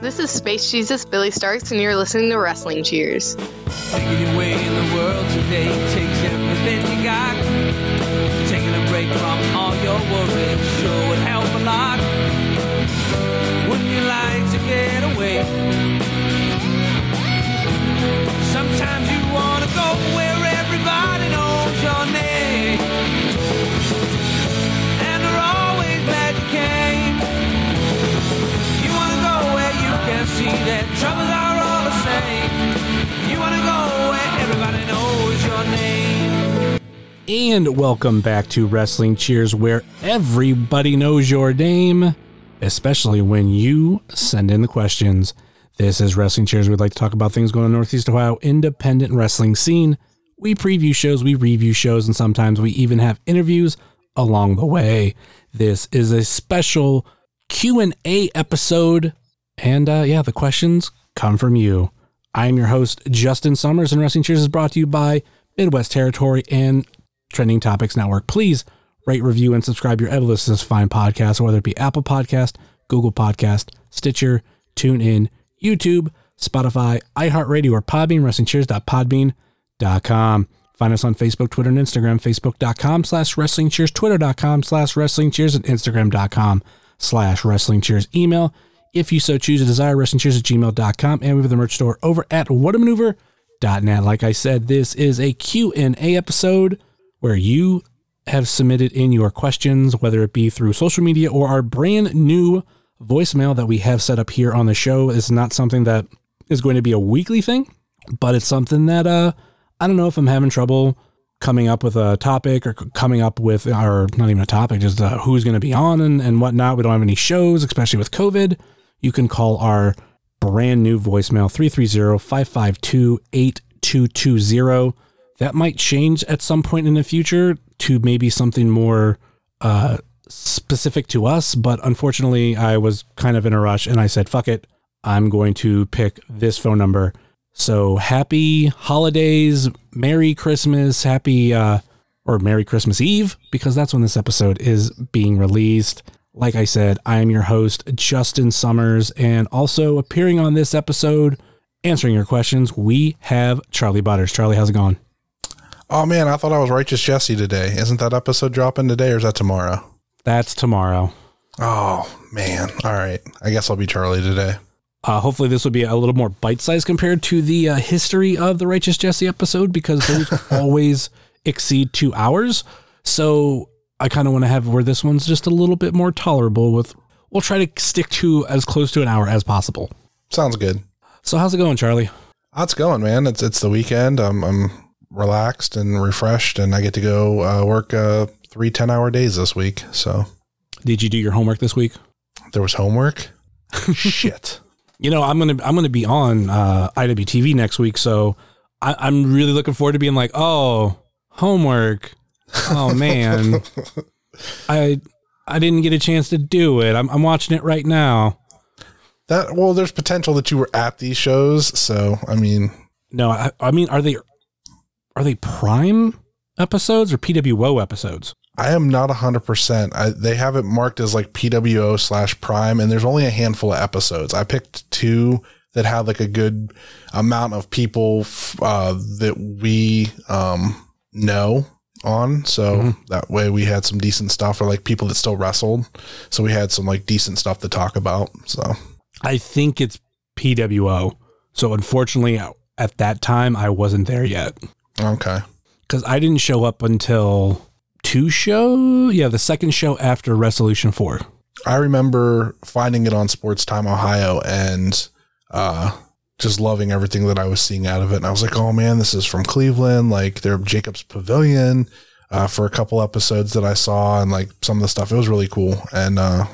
This is Space Jesus Billy Starks, and you're listening to Wrestling Cheers. And welcome back to Wrestling Cheers, where everybody knows your name, especially when you send in the questions. This is Wrestling Cheers. We'd like to talk about things going on Northeast Ohio independent wrestling scene. We preview shows, we review shows, and sometimes we even have interviews along the way. This is a special Q&A episode, and uh, yeah, the questions come from you. I'm your host, Justin Summers, and Wrestling Cheers is brought to you by Midwest Territory and Trending Topics Network. Please rate, review, and subscribe your ever listen to fine podcast, whether it be Apple Podcast, Google Podcast, Stitcher, TuneIn, YouTube, Spotify, iHeartRadio, or Podbean, WrestlingCheers.podbean.com. Find us on Facebook, Twitter, and Instagram, Facebook.com slash Wrestling Cheers, Twitter.com slash Wrestling Cheers, and Instagram.com slash Wrestling Cheers. Email, if you so choose, a desire, Wrestling Cheers at gmail.com, and we have the merch store over at whatamaneuver.net. Like I said, this is a Q&A episode where you have submitted in your questions, whether it be through social media or our brand new voicemail that we have set up here on the show. It's not something that is going to be a weekly thing, but it's something that uh I don't know if I'm having trouble coming up with a topic or coming up with or not even a topic, just uh, who's going to be on and, and whatnot. We don't have any shows, especially with COVID. You can call our brand new voicemail 330-552-8220. That might change at some point in the future to maybe something more uh specific to us, but unfortunately, I was kind of in a rush and I said, fuck it. I'm going to pick this phone number. So happy holidays, Merry Christmas, happy, uh, or Merry Christmas Eve, because that's when this episode is being released. Like I said, I am your host, Justin Summers, and also appearing on this episode, answering your questions, we have Charlie Butters. Charlie, how's it going? Oh man, I thought I was Righteous Jesse today. Isn't that episode dropping today or is that tomorrow? That's tomorrow. Oh man. All right. I guess I'll be Charlie today. Uh, hopefully, this will be a little more bite sized compared to the uh, history of the Righteous Jesse episode because those always exceed two hours. So I kind of want to have where this one's just a little bit more tolerable. With we'll try to stick to as close to an hour as possible. Sounds good. So how's it going, Charlie? How's it going, man? It's it's the weekend. I'm I'm relaxed and refreshed, and I get to go uh, work uh, three 10 hour days this week. So Did you do your homework this week? there was homework. Shit. You know, I'm gonna I'm gonna be on uh, IWTV next week, so I, I'm really looking forward to being like, oh, homework. Oh man, I I didn't get a chance to do it. I'm I'm watching it right now. That well, there's potential that you were at these shows. So I mean, No, I, I mean, are they are they Prime episodes or PWO episodes? I am not hundred percent. They have it marked as like PWO slash Prime, and there's only a handful of episodes. I picked two that had like a good amount of people uh, that we um, know on. So that way we had some decent stuff for like people that still wrestled. So we had some like decent stuff to talk about. So I think it's PWO. So unfortunately, at that time, I wasn't there yet okay, because I didn't show up until two show. Yeah, the second show after Resolution Four. I remember finding it on Sports Time Ohio and uh, just loving everything that I was seeing out of it. And I was like, oh man, this is from Cleveland. Like they're Jacob's Pavilion uh, for a couple episodes that I saw and like some of the stuff. It was really cool. And uh,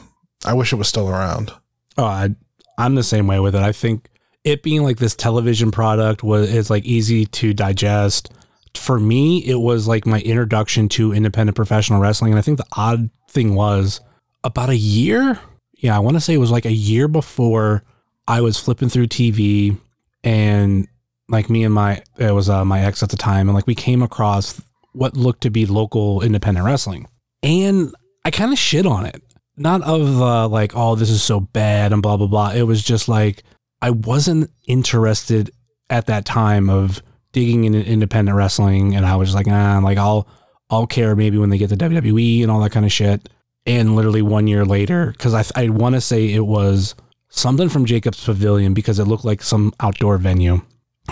I wish it was still around. Oh, I, I'm the same way with it. I think it being like this television product was is like easy to digest. For me, it was like my introduction to independent professional wrestling. And I think the odd thing was about a year. Yeah, I want to say it was like a year before I was flipping through TV and like me and my it was uh, my ex at the time and like we came across what looked to be local independent wrestling. And I kind of shit on it not of uh, like, oh, this is so bad and blah blah blah. It was just like I wasn't interested at that time of digging into independent wrestling, and I was like, ah, like I'll I'll care maybe when they get to WWE and all that kind of shit. And literally one year later, because I I want to say it was something from Jacob's Pavilion because it looked like some outdoor venue,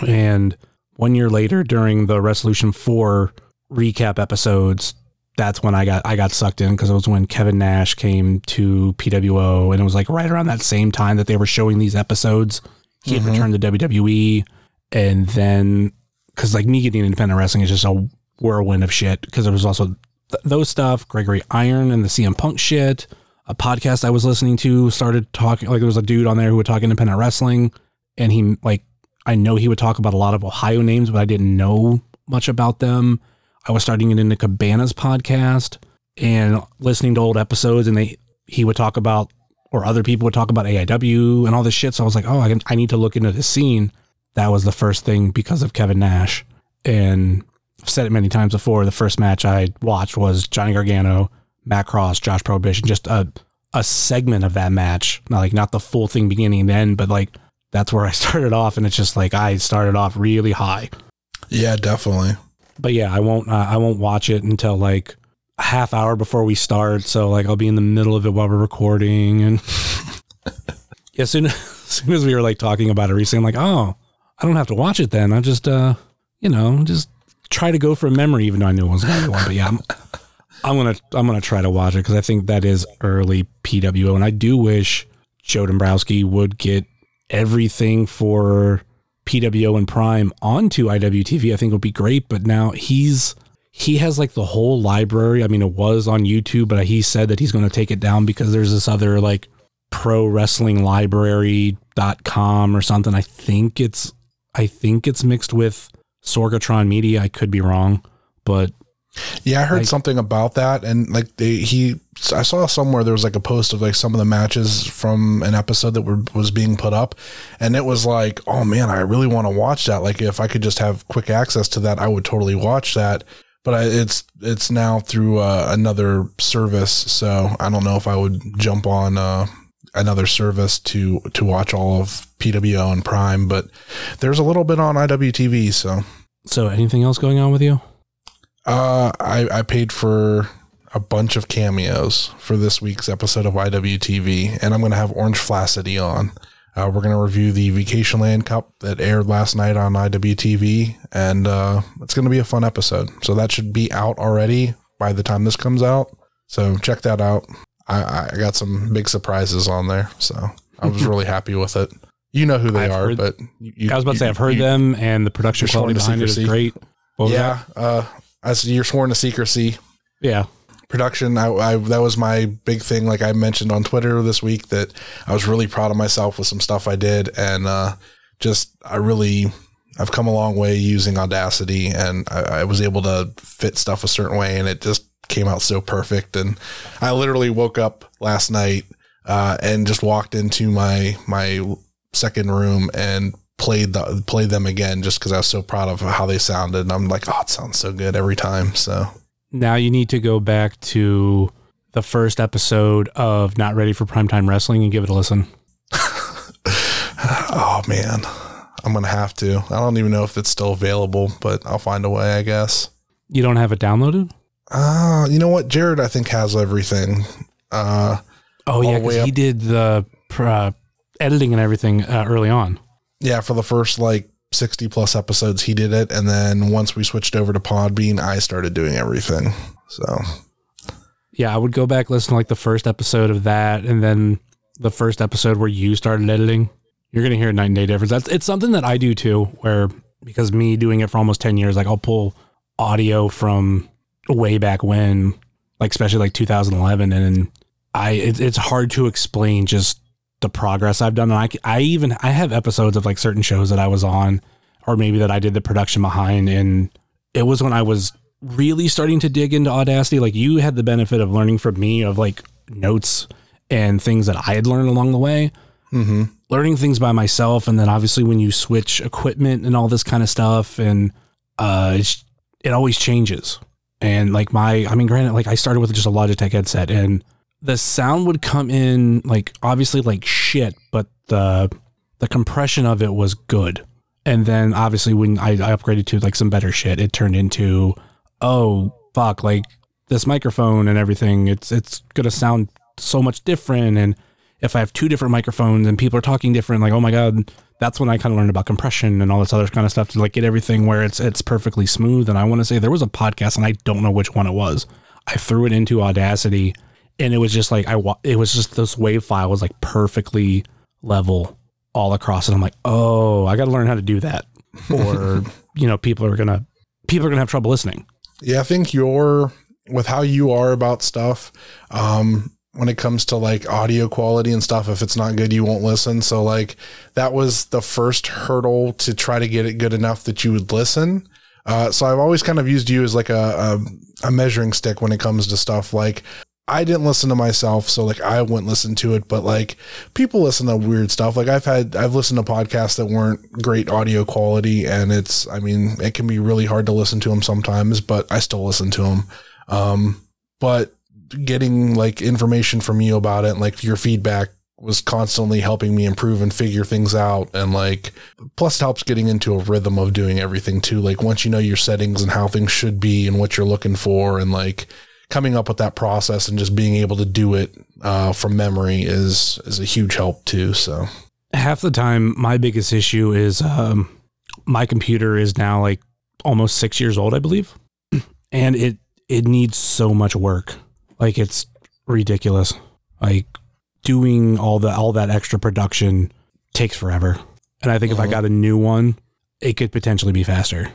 and one year later during the Resolution Four recap episodes, that's when I got I got sucked in because it was when Kevin Nash came to PWO, and it was like right around that same time that they were showing these episodes. He had Mhm. returned to WWE, and then because like me getting independent wrestling is just a whirlwind of shit. Because there was also th- those stuff, Gregory Iron and the CM Punk shit. A podcast I was listening to started talking like there was a dude on there who would talk independent wrestling, and he like I know he would talk about a lot of Ohio names, but I didn't know much about them. I was starting it into Cabana's podcast and listening to old episodes, and they he would talk about or other people would talk about AIW and all this shit. So I was like, oh, I, can, I need to look into this scene. That was the first thing because of Kevin Nash, and I've said it many times before. The first match I watched was Johnny Gargano, Matt Cross, Josh Prohibition, just a a segment of that match, not like not the full thing beginning and end, but like that's where I started off, and it's just like I started off really high Yeah, definitely. But yeah, I won't. Uh, I won't watch it until like a half hour before we start. So like I'll be in the middle of it while we're recording, and yeah, as soon as, soon as we were like talking about it recently, I'm like, oh, I don't have to watch it then. I just, uh, you know, just try to go from memory, even though I knew it was gonna be one. But yeah, I'm, I'm gonna I'm gonna try to watch it because I think that is early PWO, and I do wish Joe Dombrowski would get everything for PWO and Prime onto IWTV. I think would be great, but now he's he has like the whole library. I mean, it was on YouTube, but he said that he's going to take it down because there's this other like pro wrestling library.com or something. I think it's I think it's mixed with Sorgatron Media. I could be wrong, but Yeah, I heard Like- something about that, and like they, he, I saw somewhere there was like a post of like some of the matches from an episode that were was being put up, and it was like, oh man, I really want to watch that. Like if I could just have quick access to that, I would totally watch that. But I, it's it's now through uh, another service, so I don't know if I would jump on uh, another service to to watch all of PWO and Prime. But there's a little bit on IWTV, so. so anything else going on with you? Uh, I, I paid for a bunch of cameos for this week's episode of IWTV, and I'm going to have Orange Flaccidity on. Uh, we're going to review the Vacation Land Cup that aired last night on IWTV, and uh, it's going to be a fun episode. So that should be out already by the time this comes out. So check that out. I, I got some big surprises on there, so I was really happy with it. You know who they I've are, heard- but you, you- I was about to say I've heard you- them, and the production quality behind it is great. Yeah, that? As you're sworn to secrecy. yeah. production I, I that was my big thing like i mentioned on twitter this week that i was really proud of myself with some stuff i did and uh just i really i've come a long way using audacity and I, I was able to fit stuff a certain way and it just came out so perfect and i literally woke up last night uh and just walked into my my second room and played the played them again just because i was so proud of how they sounded and i'm like oh it sounds so good every time so Now you need to go back to the first episode of Not Ready for Primetime Wrestling and give it a listen. Oh man, I'm gonna have to. I don't even know if it's still available, but I'll find a way, I guess. You don't have it downloaded? Uh, you know what? Jared, I think has everything. Uh, Oh yeah, because he up. did the uh, editing and everything uh, early on. Yeah, for the first like 60 plus episodes, he did it, and then once we switched over to Podbean, I started doing everything. So Yeah, I would go back listen to like the first episode of that, and then the first episode where you started editing. You're gonna hear a night and day difference. That's it's something that I do too, where because me doing it for almost ten years, like I'll pull audio from way back when, like especially like 2011, and I it, it's hard to explain just the progress I've done. And I even I have episodes of like certain shows that I was on, or maybe that I did the production behind, and it was when I was really starting to dig into Audacity. Like you had the benefit of learning from me of like notes and things that I had learned along the way mhm. learning things by myself and then obviously when you switch equipment and all this kind of stuff and uh it's, it always changes and like my i mean granted like i started with just a logitech headset and the sound would come in like obviously like shit, but the the compression of it was good. And then obviously when I, I upgraded to like some better shit, it turned into oh fuck, like this microphone and everything, it's it's gonna sound so much different. And if I have two different microphones and people are talking different, like oh my god, that's when I kind of learned about compression and all this other kind of stuff to like get everything where it's it's perfectly smooth. And I want to say there was a podcast and I don't know which one it was. I threw it into Audacity and it was just like I wa- it was just this wave file was like perfectly level all across and I'm like, oh, I got to learn how to do that, or you know, people are gonna people are gonna have trouble listening. Yeah, I think you're with how you are about stuff. Um, when it comes to like audio quality and stuff, if it's not good, you won't listen. So like that was the first hurdle to try to get it good enough that you would listen. Uh, so I've always kind of used you as like a, a, a measuring stick when it comes to stuff. Like I didn't listen to myself, so like I wouldn't listen to it, but like people listen to weird stuff. Like I've had I've listened to podcasts that weren't great audio quality, and it's I mean it can be really hard to listen to them sometimes, but I still listen to them. Um, but getting like information from you about it, and like your feedback was constantly helping me improve and figure things out, and like plus it helps getting into a rhythm of doing everything too. Like once you know your settings and how things should be and what you're looking for, and like coming up with that process and just being able to do it uh, from memory is is a huge help too. So half the time, my biggest issue is um, my computer is now like almost six years old, I believe, and it it needs so much work. Like it's ridiculous. Like doing all the all that extra production takes forever. And I think if I got a new one, it could potentially be faster.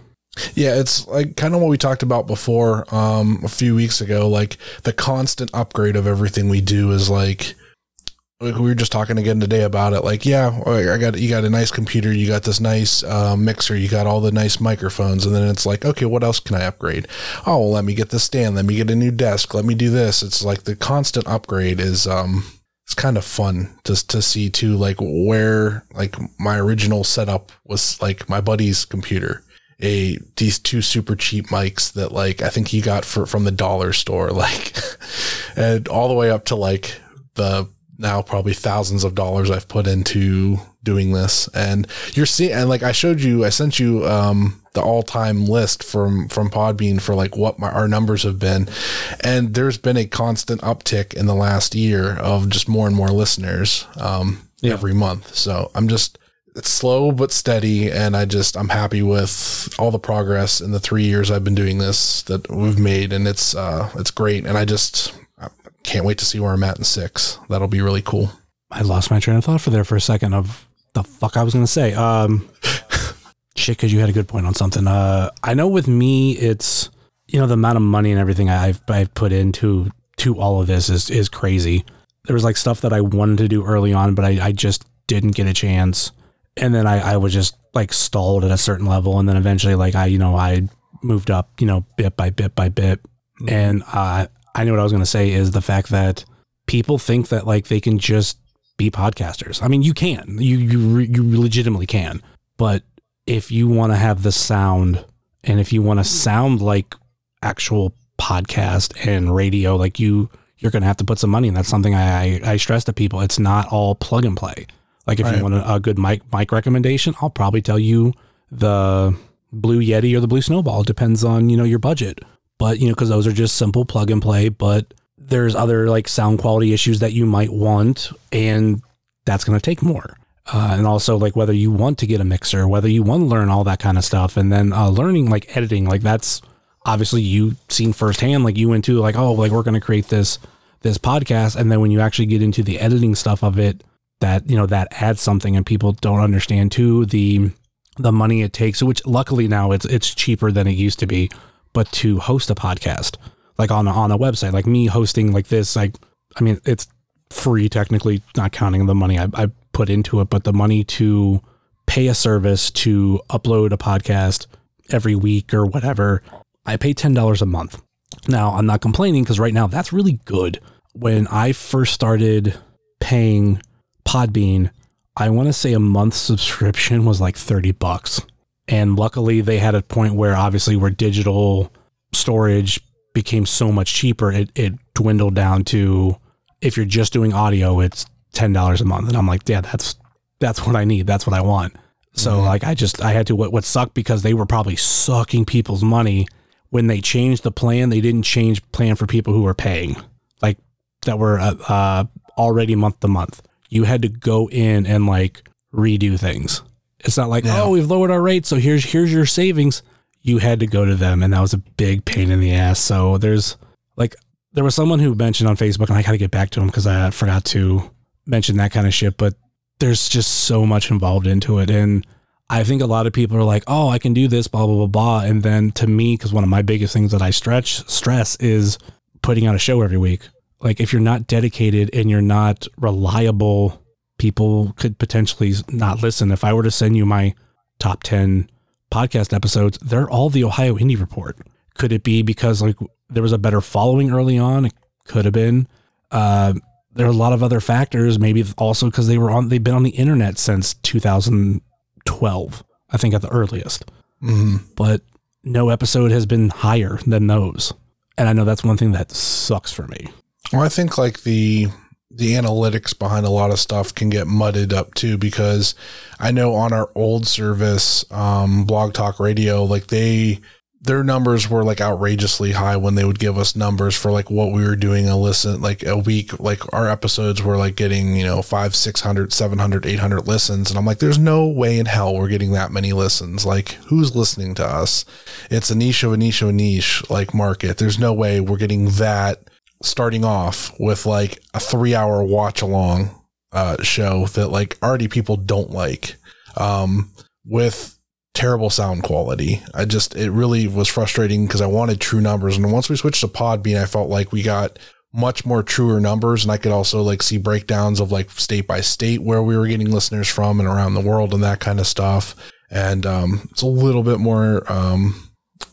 Yeah, it's like kind of what we talked about before um, a few weeks ago. Like the constant upgrade of everything we do is like we were just talking again today about it. Like, yeah, I got you got a nice computer, you got this nice uh, mixer, you got all the nice microphones, and then it's like, okay, what else can I upgrade? Oh, well, let me get this stand, let me get a new desk, let me do this. It's like the constant upgrade is um, it's kind of fun just to see too, like where like my original setup was like my buddy's computer a these two super cheap mics that like I think he got for from the dollar store, like, and all the way up to like the now probably thousands of dollars I've put into doing this. And you're seeing, and like I showed you, I sent you um, the all time list from from Podbean for like what my, our numbers have been, and there's been a constant uptick in the last year of just more and more listeners um, Yeah. every month. So I'm just it's slow but steady and i just i'm happy with all the progress in the three years i've been doing this that we've made and it's uh it's great and i just I can't wait to see where i'm at in six that'll be really cool I lost my train of thought for there for a second of the fuck I was to say. Um, shit, because you had a good point on something. Uh, I know with me, it's you know the amount of money and everything I've I've put into to all of this is is crazy. There was like stuff that I wanted to do early on, but I, I just didn't get a chance, and then I I was just like stalled at a certain level, and then eventually like I you know I moved up you know bit by bit by bit, and uh, I know what I was going to say is the fact that people think that like they can just be podcasters. I mean, you can, you you re- you legitimately can, but if you want to have the sound and if you want to sound like actual podcast and radio, like you, you're going to have to put some money. And that's something I, I, I stress to people. It's not all plug and play. Like if Right. you want a, a good mic mic recommendation, I'll probably tell you the Blue Yeti or the Blue Snowball. It depends on you know your budget. But you know because those are just simple plug and play. But there's other like sound quality issues that you might want, and that's going to take more. Uh, and also like whether you want to get a mixer, whether you want to learn all that kind of stuff, and then uh, learning like editing, like that's obviously you seen firsthand. Like you went to like oh like we're going to create this this podcast, and then when you actually get into the editing stuff of it, that you know that adds something, and people don't understand too the the money it takes. Which luckily now it's it's cheaper than it used to be, but to host a podcast like on a, on a website, like me hosting like this, like I mean it's free technically, not counting the money I, I put into it, but the money to pay a service to upload a podcast every week or whatever, I pay ten dollars a month. Now I'm not complaining because right now that's really good. When I first started paying Podbean, I want to say a month subscription was like 30 bucks. And luckily they had a point where obviously where digital storage became so much cheaper, it, it dwindled down to if you're just doing audio, it's ten dollars a month, and I'm like, yeah, that's that's what I need. That's what I want. So like, I just I had to what what sucked because they were probably sucking people's money when they changed the plan. They didn't change plan for people who were paying, like that were uh, uh, already month to month. You had to go in and like redo things. It's not like Yeah. oh we've lowered our rates, so here's here's your savings. You had to go to them, and that was a big pain in the ass. So there's like there was someone who mentioned on Facebook, and I got to get back to him because I forgot to mention that kind of shit. But there's just so much involved into it, and I think a lot of people are like, "Oh, I can do this," blah blah blah blah. And then to me, because one of my biggest things that I stretch stress is putting out a show every week. Like if you're not dedicated and you're not reliable, people could potentially not listen. If I were to send you my top ten podcast episodes, they're all the Ohio Indie Report. Could it be because like there was a better following early on? It could have been. Uh, there are a lot of other factors. Maybe also because they were on. They've been on the internet since 2012, I think at the earliest. hmm But no episode has been higher than those, and I know that's one thing that sucks for me. Well, I think like the the analytics behind a lot of stuff can get mudded up too because I know on our old service, um, Blog Talk Radio, like they their numbers were like outrageously high when they would give us numbers for like what we were doing a listen like a week. Like our episodes were like getting you know five 600 700 800 listens and i'm like there's no way in hell we're getting that many listens. Like who's listening to us? It's a niche of a niche of a niche like market. There's no way we're getting that starting off with like a three hour watch along uh, show that like already people don't like um, with terrible sound quality. I just, it really was frustrating because I wanted true numbers. And once we switched to Podbean, I felt like we got much more truer numbers. And I could also like see breakdowns of like state by state where we were getting listeners from and around the world and that kind of stuff. And um, it's a little bit more um,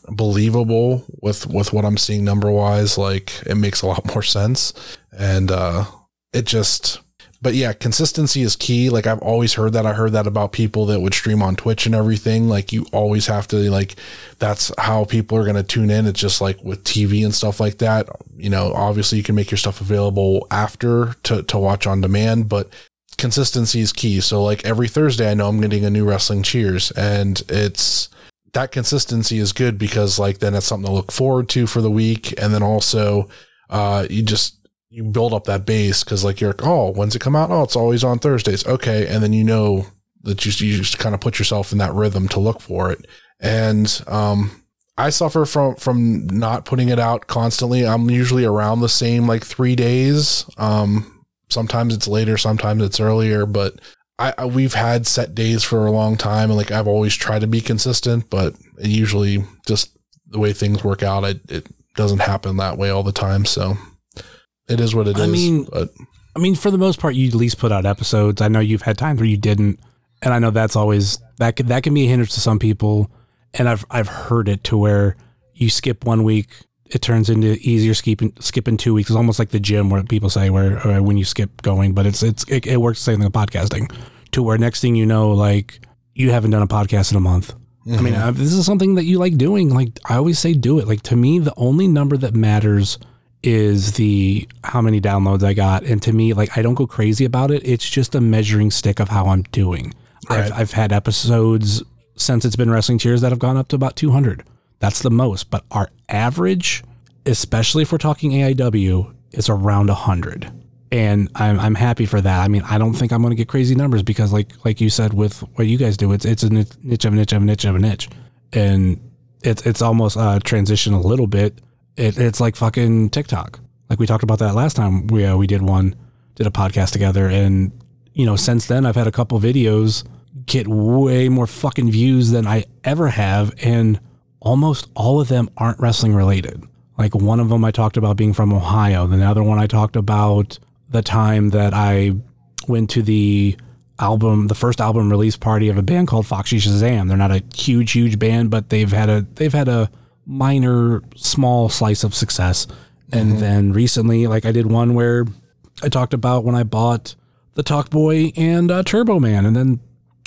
believable with with what I'm seeing number wise. Like it makes a lot more sense, and uh, it just. But yeah, consistency is key. Like I've always heard that. I heard that about people that would stream on Twitch and everything. Like you always have to like that's how people are going to tune in. It's just like with TV and stuff like that. You know, obviously you can make your stuff available after to to watch on demand, but consistency is key. So like every Thursday I know I'm getting a new wrestling cheers and it's that consistency is good because like then it's something to look forward to for the week. And then also uh you just you build up that base because like you're like oh when's it come out? Oh it's always on thursdays. Okay. And then you know that you, you just kind of put yourself in that rhythm to look for it. And um i suffer from from not putting it out constantly. I'm usually around the same like three days. Um sometimes it's later sometimes it's earlier but I, I we've had set days for a long time, and like I've always tried to be consistent, but it usually just the way things work out, it, it doesn't happen that way all the time. So it is what it is. I mean, but I mean, for the most part, you at least put out episodes. I know you've had times where you didn't, and I know that's always that could that can be a hindrance to some people. And I've I've heard it to where you skip one week, it turns into easier skipping skipping two weeks. It's almost like the gym where people say where, where when you skip going, but it's it's it, it works the same thing with podcasting. To where next thing you know, like you haven't done a podcast in a month. I mean, uh, this is something that you like doing. Like I always say, do it. Like to me, the only number that matters is the how many downloads I got. And to me, like I don't go crazy about it. It's just a measuring stick of how I'm doing. Right. I've, I've had episodes since it's been Wrestling Cheers that have gone up to about 200. That's the most. But our average, especially if we're talking AIW, is around 100. And I'm, I'm happy for that. I mean, I don't think I'm going to get crazy numbers because, like like you said, with what you guys do, it's it's a niche of a niche of a niche of a niche, and it's it's almost uh, transition a little bit. It, it's like fucking TikTok. Like we talked about that last time we uh, we did one, did a podcast together, and you know since then I've had a couple videos get way more fucking views than I ever have, and almost all of them aren't wrestling related. Like one of them I talked about being from Ohio, then the other one I talked about the time that I went to the album, the first album release party of a band called Foxy Shazam. They're not a huge, huge band, but they've had a they've had a minor, small slice of success. And then recently, like I did one where I talked about when I bought the Talk Boy and uh, Turbo Man, and then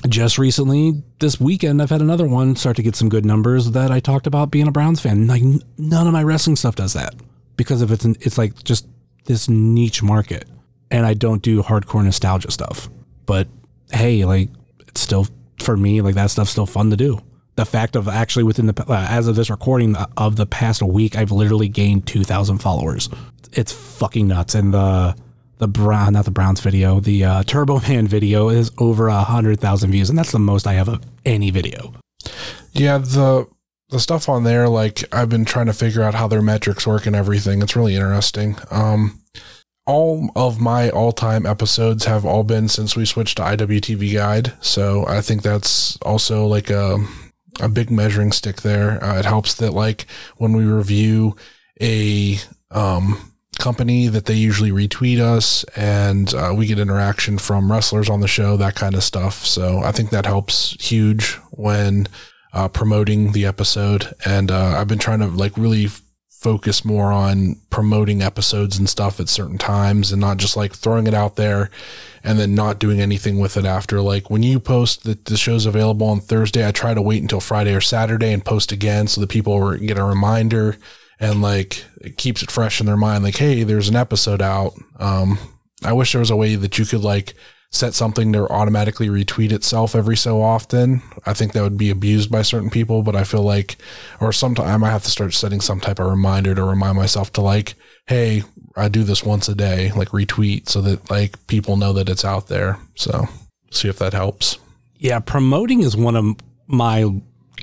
just recently this weekend I've had another one start to get some good numbers that I talked about being a Browns fan. Like none of my wrestling stuff does that because if it's an, it's like just this niche market and I don't do hardcore nostalgia stuff. But hey, like it's still for me like that stuff's still fun to do. The fact of actually within the uh, as of this recording of the past week, I've literally gained two thousand followers. It's fucking nuts, and the the brown not the Browns video, the uh, Turbo Man video is over a hundred thousand views, and that's the most I have of any video. Yeah, the the stuff on there, like I've been trying to figure out how their metrics work and everything. It's really interesting. Um, all of my all-time episodes have all been since we switched to IWTV Guide, so I think that's also like a a big measuring stick there. Uh, it helps that like when we review a um, company that they usually retweet us and uh, we get interaction from wrestlers on the show, that kind of stuff. So I think that helps huge when uh, promoting the episode. And uh, I've been trying to like really focus more on promoting episodes and stuff at certain times and not just like throwing it out there and then not doing anything with it after. Like when you post that the show's available on Thursday, I try to wait until Friday or Saturday and post again so that people get a reminder and like it keeps it fresh in their mind. Like, hey, there's an episode out. Um, I wish there was a way that you could like set something to automatically retweet itself every so often. I think that would be abused by certain people, but I feel like, or sometime I have to start setting some type of reminder to remind myself to like, hey, I do this once a day, like retweet so that like people know that it's out there. So see if that helps. Yeah, promoting is one of my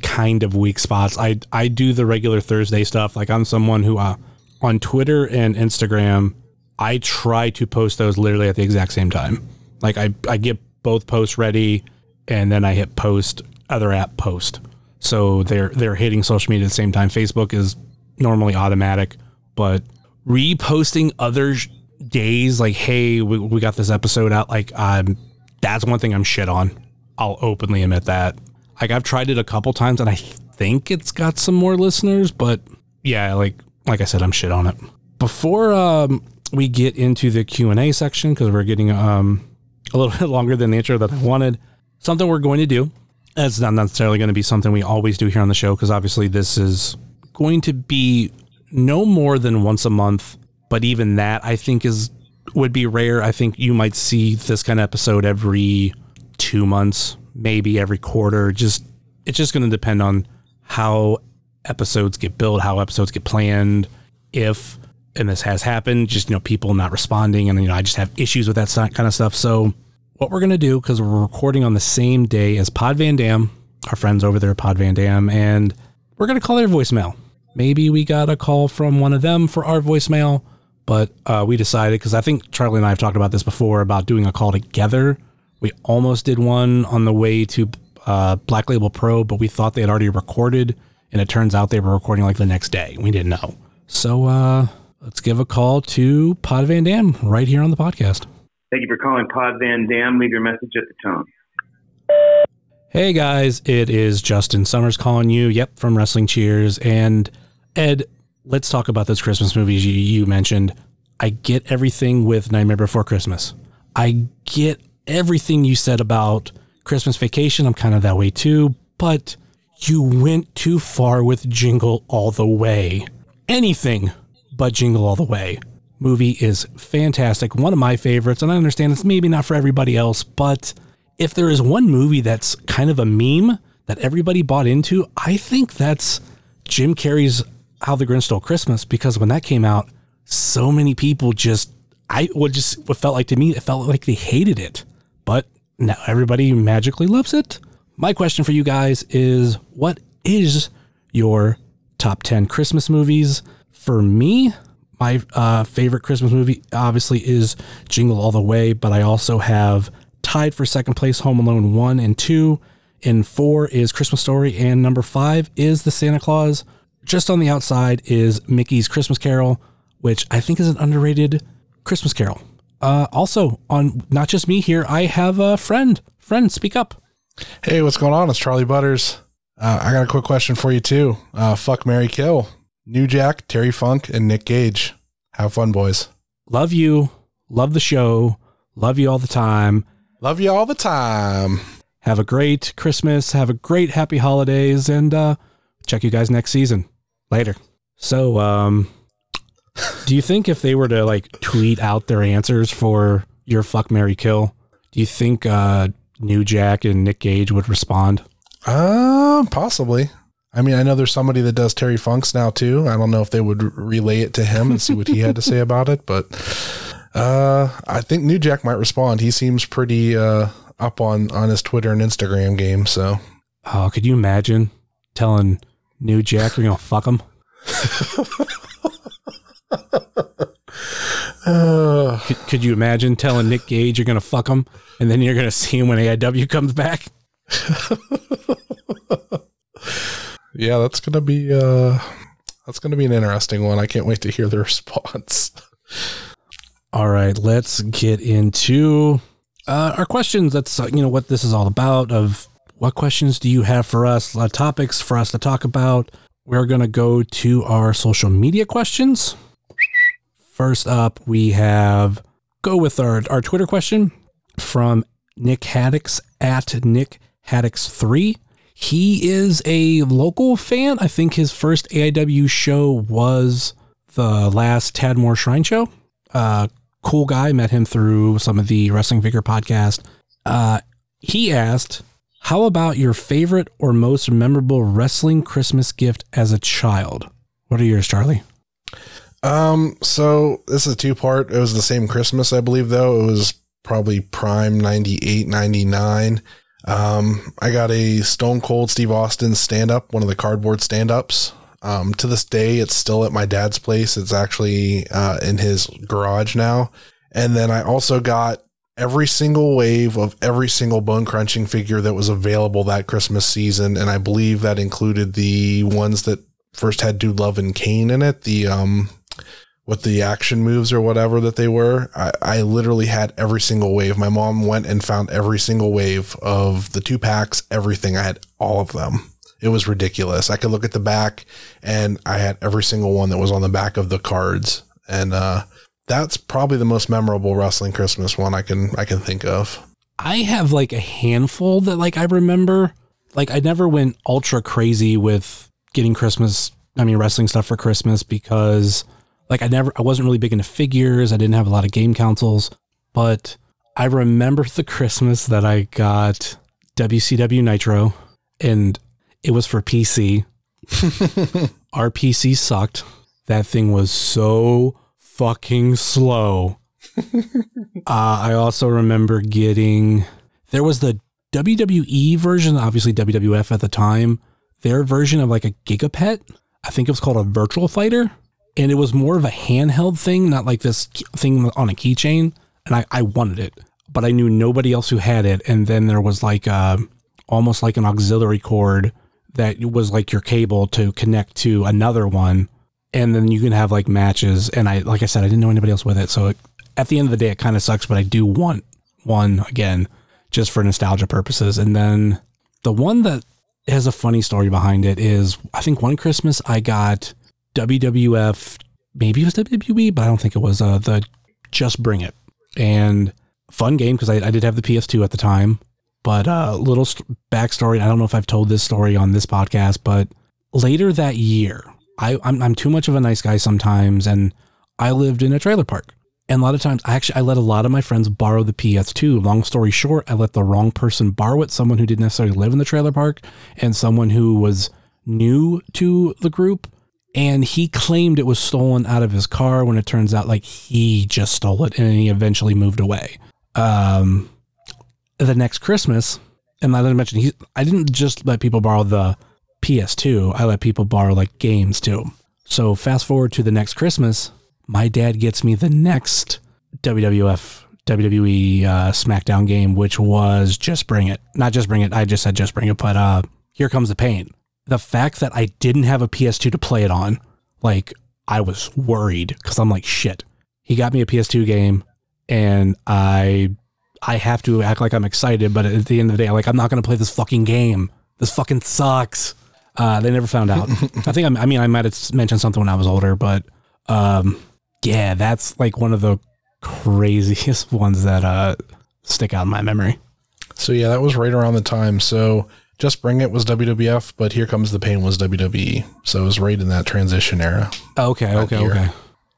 kind of weak spots. I I do the regular Thursday stuff. Like I'm someone who uh, on Twitter and Instagram, I try to post those literally at the exact same time. Like I, I get both posts ready and then I hit post other app post. So they're they're hitting social media at the same time. Facebook is normally automatic, but reposting other days like hey we, we got this episode out like um that's one thing i'm shit on i'll openly admit that like i've tried it a couple times and i think it's got some more listeners but yeah like like i said i'm shit on it before um we get into the q&a section because we're getting um a little bit longer than the intro that I wanted. Something we're going to do. It's not necessarily going to be something we always do here on the show because obviously this is going to be no more than once a month. But even that, I think, is would be rare. I think you might see this kind of episode every two months, maybe every quarter. Just it's just going to depend on how episodes get built, how episodes get planned, if and this has happened, just you know, people not responding, and you know, I just have issues with that kind of stuff. So, what we're gonna do because we're recording on the same day as Pod Van Dam, our friends over there Pod Van Dam, and we're gonna call their voicemail. Maybe we got a call from one of them for our voicemail, but uh, we decided because I think Charlie and I have talked about this before about doing a call together. We almost did one on the way to uh, Black Label Pro, but we thought they had already recorded, and it turns out they were recording like the next day. We didn't know. So uh, let's give a call to Pod Van Dam right here on the podcast. Thank you for calling Pod Van Dam. Leave your message at the tone. Hey guys, it is Justin Summers calling you. Yep, from Wrestling Cheers. And Ed, let's talk about those Christmas movies you, you mentioned. I get everything with Nightmare Before Christmas. I get everything you said about Christmas Vacation. I'm kind of that way too. But you went too far with Jingle All the Way. Anything but Jingle All the Way. Movie is fantastic, one of my favorites, and I understand it's maybe not for everybody else, but if there is one movie that's kind of a meme that everybody bought into, I think that's Jim Carrey's How the Grinch Stole Christmas because when that came out, so many people just I would just what felt like to me, it felt like they hated it. But now everybody magically loves it. My question for you guys is what is your top 10 Christmas movies? for me, my uh, favorite Christmas movie obviously is Jingle All the Way, but I also have tied for second place Home Alone 1 and 2. And 4 is Christmas Story. And number 5 is The Santa Claus. Just on the outside is Mickey's Christmas Carol, which I think is an underrated Christmas Carol. Uh, also, on not just me here, I have a friend. Friend, speak up. Hey, what's going on? It's Charlie Butters. Uh, I got a quick question for you, too. Uh, fuck Mary Kill. New Jack, Terry Funk, and Nick Gage. Have fun, boys. Love you. Love the show. Love you all the time. Love you all the time. Have a great Christmas. Have a great happy holidays. And uh, check you guys next season. Later. So, um, Do you think if they were to like tweet out their answers for your fuck Mary kill, do you think uh New Jack and Nick Gage would respond? Uh, possibly. I mean, I know there's somebody that does Terry Funks now too. I don't know if they would relay it to him and see what he had to say about it, but uh, I think New Jack might respond. He seems pretty uh, up on on his Twitter and Instagram game. So, Oh, could you imagine telling New Jack you're gonna fuck him? uh, Could, could you imagine telling Nick Gage you're gonna fuck him, and then you're gonna see him when AIW comes back? yeah, that's gonna be uh, that's gonna be an interesting one. I can't wait to hear the response. All right, let's get into uh, our questions. That's uh, you know what this is all about. Of what questions do you have for us? Uh, topics for us to talk about. We're gonna go to our social media questions. First up, we have go with our our Twitter question from Nick Haddix at Nick Haddix three. He is a local fan. I think his first AIW show was the last Tadmor Shrine show. Uh, cool guy. Met him through some of the Wrestling Figure podcast. Uh, he asked, "How about your favorite or most memorable wrestling Christmas gift as a child?" What are yours, Charlie? Um, so this is a two part. It was the same Christmas, I believe, though. It was probably prime 98, 99. Um, I got a Stone Cold Steve Austin stand up, one of the cardboard stand ups. Um, to this day, it's still at my dad's place. It's actually uh, in his garage now. And then I also got every single wave of every single bone crunching figure that was available that Christmas season. And I believe that included the ones that first had Dude Love and Kane in it. The, um, with the action moves or whatever that they were. I, I literally had every single wave. My mom went and found every single wave of the two packs, everything. I had all of them. It was ridiculous. I could look at the back and I had every single one that was on the back of the cards. And uh, that's probably the most memorable wrestling Christmas one I can I can think of. I have like a handful that like I remember. Like I never went ultra crazy with getting Christmas. I mean wrestling stuff for Christmas because like I never I wasn't really big into figures. I didn't have a lot of game consoles, but I remember the Christmas that I got WCW Nitro and it was for PC. Our PC sucked. That thing was so fucking slow. uh, I also remember getting there was the WWE version, obviously WWF at the time. Their version of like a Gigapet. I think it was called a Virtual Fighter, and it was more of a handheld thing, not like this thing on a keychain. And I, I wanted it, but I knew nobody else who had it. And then there was like a, almost like an auxiliary cord that was like your cable to connect to another one and then you can have like matches and i like i said i didn't know anybody else with it so it, at the end of the day it kind of sucks but i do want one again just for nostalgia purposes and then the one that has a funny story behind it is i think one christmas i got wwf maybe it was wwe but i don't think it was uh the just bring it. And fun game because I, I did have the ps2 at the time. But uh little st- backstory i don't know if i've told this story on this podcast but later that year I, I'm, I'm too much of a nice guy sometimes and i lived in a trailer park. And a lot of times i actually i let a lot of my friends borrow the ps2 long story short i let the wrong person borrow it someone who didn't necessarily live in the trailer park and someone who was new to the group and he claimed it was stolen out of his car when it turns out like he just stole it and he eventually moved away um the next Christmas, and I didn't mention he, I didn't just let people borrow the PS2. I let people borrow like games too. So fast forward to the next Christmas, my dad gets me the next WWF WWE uh, SmackDown game, which was Just Bring It. Not Just Bring It. I just said Just Bring It, but uh, Here Comes the Pain. The fact that I didn't have a PS2 to play it on, like I was worried because I'm like shit. He got me a PS2 game, and I I have to act like I'm excited, but at the end of the day, like I'm not going to play this fucking game. This fucking sucks. Uh, they never found out. I think I'm, I mean I might have mentioned something when I was older, but um, yeah, that's like one of the craziest ones that uh, stick out in my memory. So yeah, that was right around the time. So just bring it was WWF, but here comes the pain was WWE. So it was right in that transition era. Okay, okay, year. okay.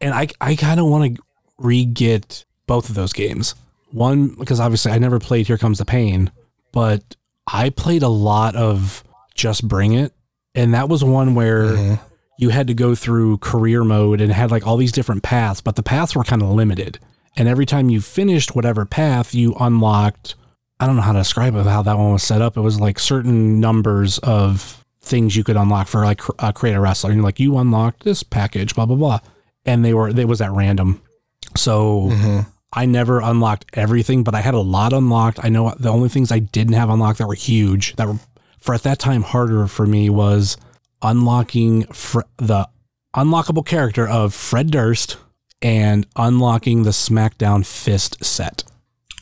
and I I kind of want to re-get both of those games. One because obviously I never played Here Comes the Pain, but I played a lot of Just Bring It, and that was one where Mhm. you had to go through career mode and had like all these different paths, but the paths were kind of limited. And every time you finished whatever path, you unlocked. I don't know how to describe it. How that one was set up. It was like certain numbers of things you could unlock for like uh, create a wrestler. And you're like, you unlocked this package, blah blah blah, and they were they was at random. So Mhm. I never unlocked everything, but I had a lot unlocked. I know the only things I didn't have unlocked that were huge, that were for at that time harder for me was unlocking fr- the unlockable character of Fred Durst and unlocking the SmackDown Fist set.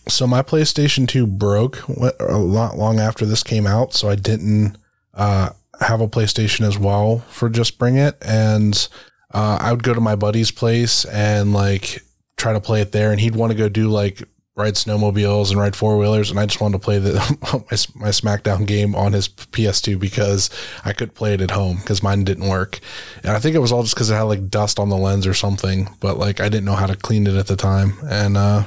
So my PlayStation 2 broke a lot long after this came out, so I didn't uh, have a PlayStation as well for Just Bring It, and uh, I would go to my buddy's place and like try to play it there, and he'd want to go do like ride snowmobiles and ride four wheelers, and I just wanted to play the my, my SmackDown game on his PS2 because I could play it at home because mine didn't work, and I think it was all just because it had like dust on the lens or something, but like I didn't know how to clean it at the time, and uh,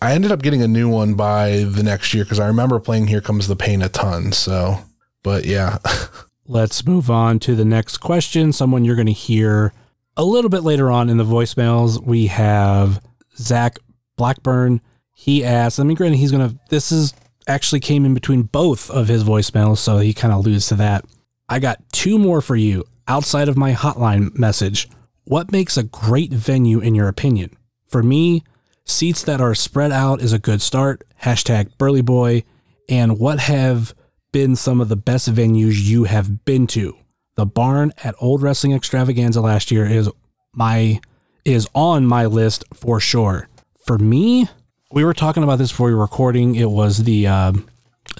I ended up getting a new one by the next year because I remember playing Here Comes the Pain a ton. So, but yeah, Let's move on to the next question. Someone you're going to hear a little bit later on in the voicemails. We have Zach Blackburn. He asked, I mean, granted, he's going to, this is actually came in between both of his voicemails, so he kind of alludes to that. I got two more for you outside of my hotline message. What makes a great venue in your opinion? For me, seats that are spread out is a good start. Hashtag Burly Boy. And what have been some of the best venues you have been to? The barn at Old Wrestling Extravaganza last year is my is on my list for sure. For me, we were talking about this before we were recording. It was the um,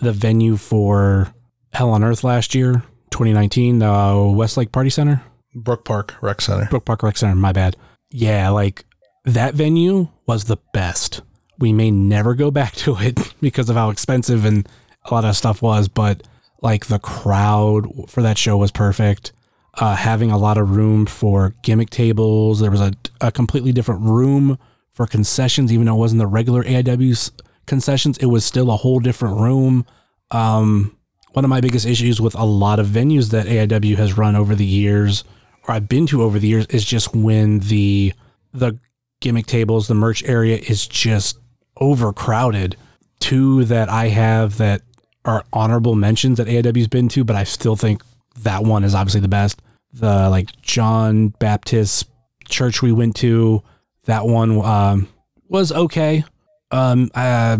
the venue for Hell on Earth last year, 2019, the Westlake Party Center. Brook Park Rec Center. Brook Park Rec Center. My bad. Yeah, like that venue was the best. We may never go back to it because of how expensive and a lot of stuff was, but like the crowd for that show was perfect. Uh, having a lot of room for gimmick tables. There was a, a completely different room for concessions, even though it wasn't the regular AIW's concessions. It was still a whole different room. Um, one of my biggest issues with a lot of venues that AIW has run over the years, or I've been to over the years, is just when the the gimmick tables, the merch area is just overcrowded. Two that I have that are honorable mentions that AIW's been to, but I still think that one is obviously the best. The like John Baptist church we went to, that one um, was okay. Um, uh,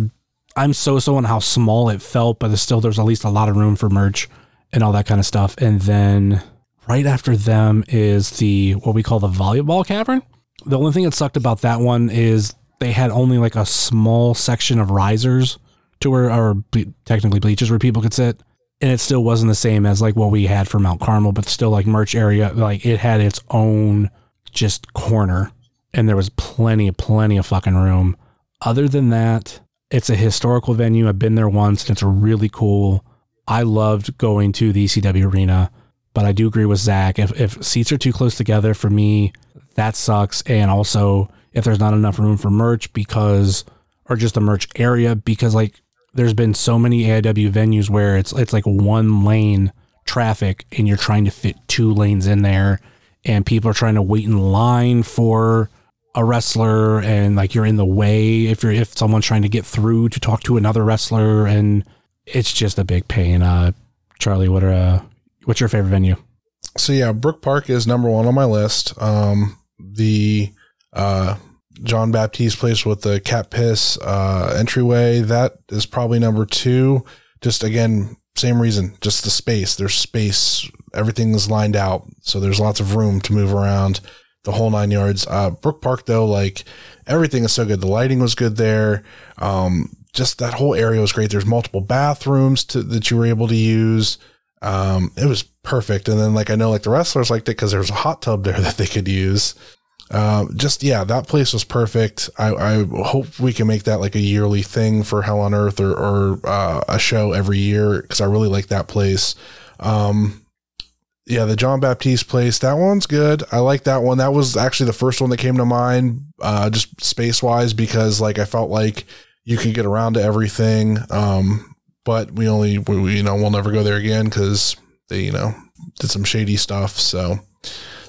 I'm so so on how small it felt, but still there's at least a lot of room for merch and all that kind of stuff. And then right after them is the what we call the volleyball cavern. The only thing that sucked about that one is they had only like a small section of risers to where, or technically bleachers where people could sit. And it still wasn't the same as like what we had for Mount Carmel, but still like merch area, like it had its own just corner and there was plenty, plenty of fucking room. Other than that, it's a historical venue. I've been there once and it's really cool. I loved going to the ECW arena, but I do agree with Zach. If, if seats are too close together for me, that sucks. And also, if there's not enough room for merch because, or just the merch area, because like there's been so many AIW venues where it's it's like one lane traffic and you're trying to fit two lanes in there, and people are trying to wait in line for a wrestler and like you're in the way if you're if someone's trying to get through to talk to another wrestler and it's just a big pain. Uh, Charlie, what are uh, what's your favorite venue? So yeah, Brook Park is number one on my list. Um, the uh, John Baptiste place with the cat piss uh, entryway that is probably number two. Just again, same reason, just the space. There's space. Everything is lined out, so there's lots of room to move around. The whole nine yards. Uh, Brook Park though, like everything is so good. The lighting was good there. Um, just that whole area was great. There's multiple bathrooms to, that you were able to use. Um, it was perfect. And then like I know like the wrestlers liked it because there was a hot tub there that they could use. Um, just yeah, that place was perfect. I, I hope we can make that like a yearly thing for Hell on Earth or, or uh, a show every year because I really like that place. Um, yeah, the John Baptiste place. That one's good. I like that one. That was actually the first one that came to mind, uh, just space wise, because like I felt like you could get around to everything. Um, but we only, we, you know, we'll never go there again because they, you know, did some shady stuff. So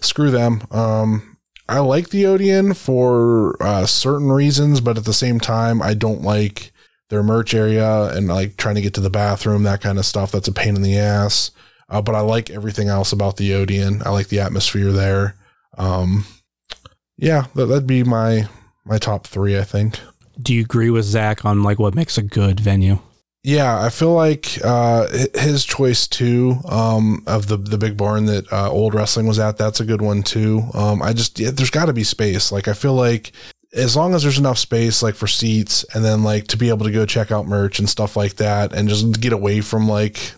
screw them. Um, I like the Odeon for uh, certain reasons, but at the same time, I don't like their merch area and like trying to get to the bathroom, that kind of stuff. That's a pain in the ass. Uh, but I like everything else about the Odeon. I like the atmosphere there. Um, yeah, that, that'd be my my top three, I think. Do you agree with Zach on like what makes a good venue? Yeah, I feel like uh, his choice too um, of the the big barn that uh, old wrestling was at. That's a good one too. Um, I just yeah, there's got to be space. Like I feel like as long as there's enough space, like for seats, and then like to be able to go check out merch and stuff like that, and just get away from like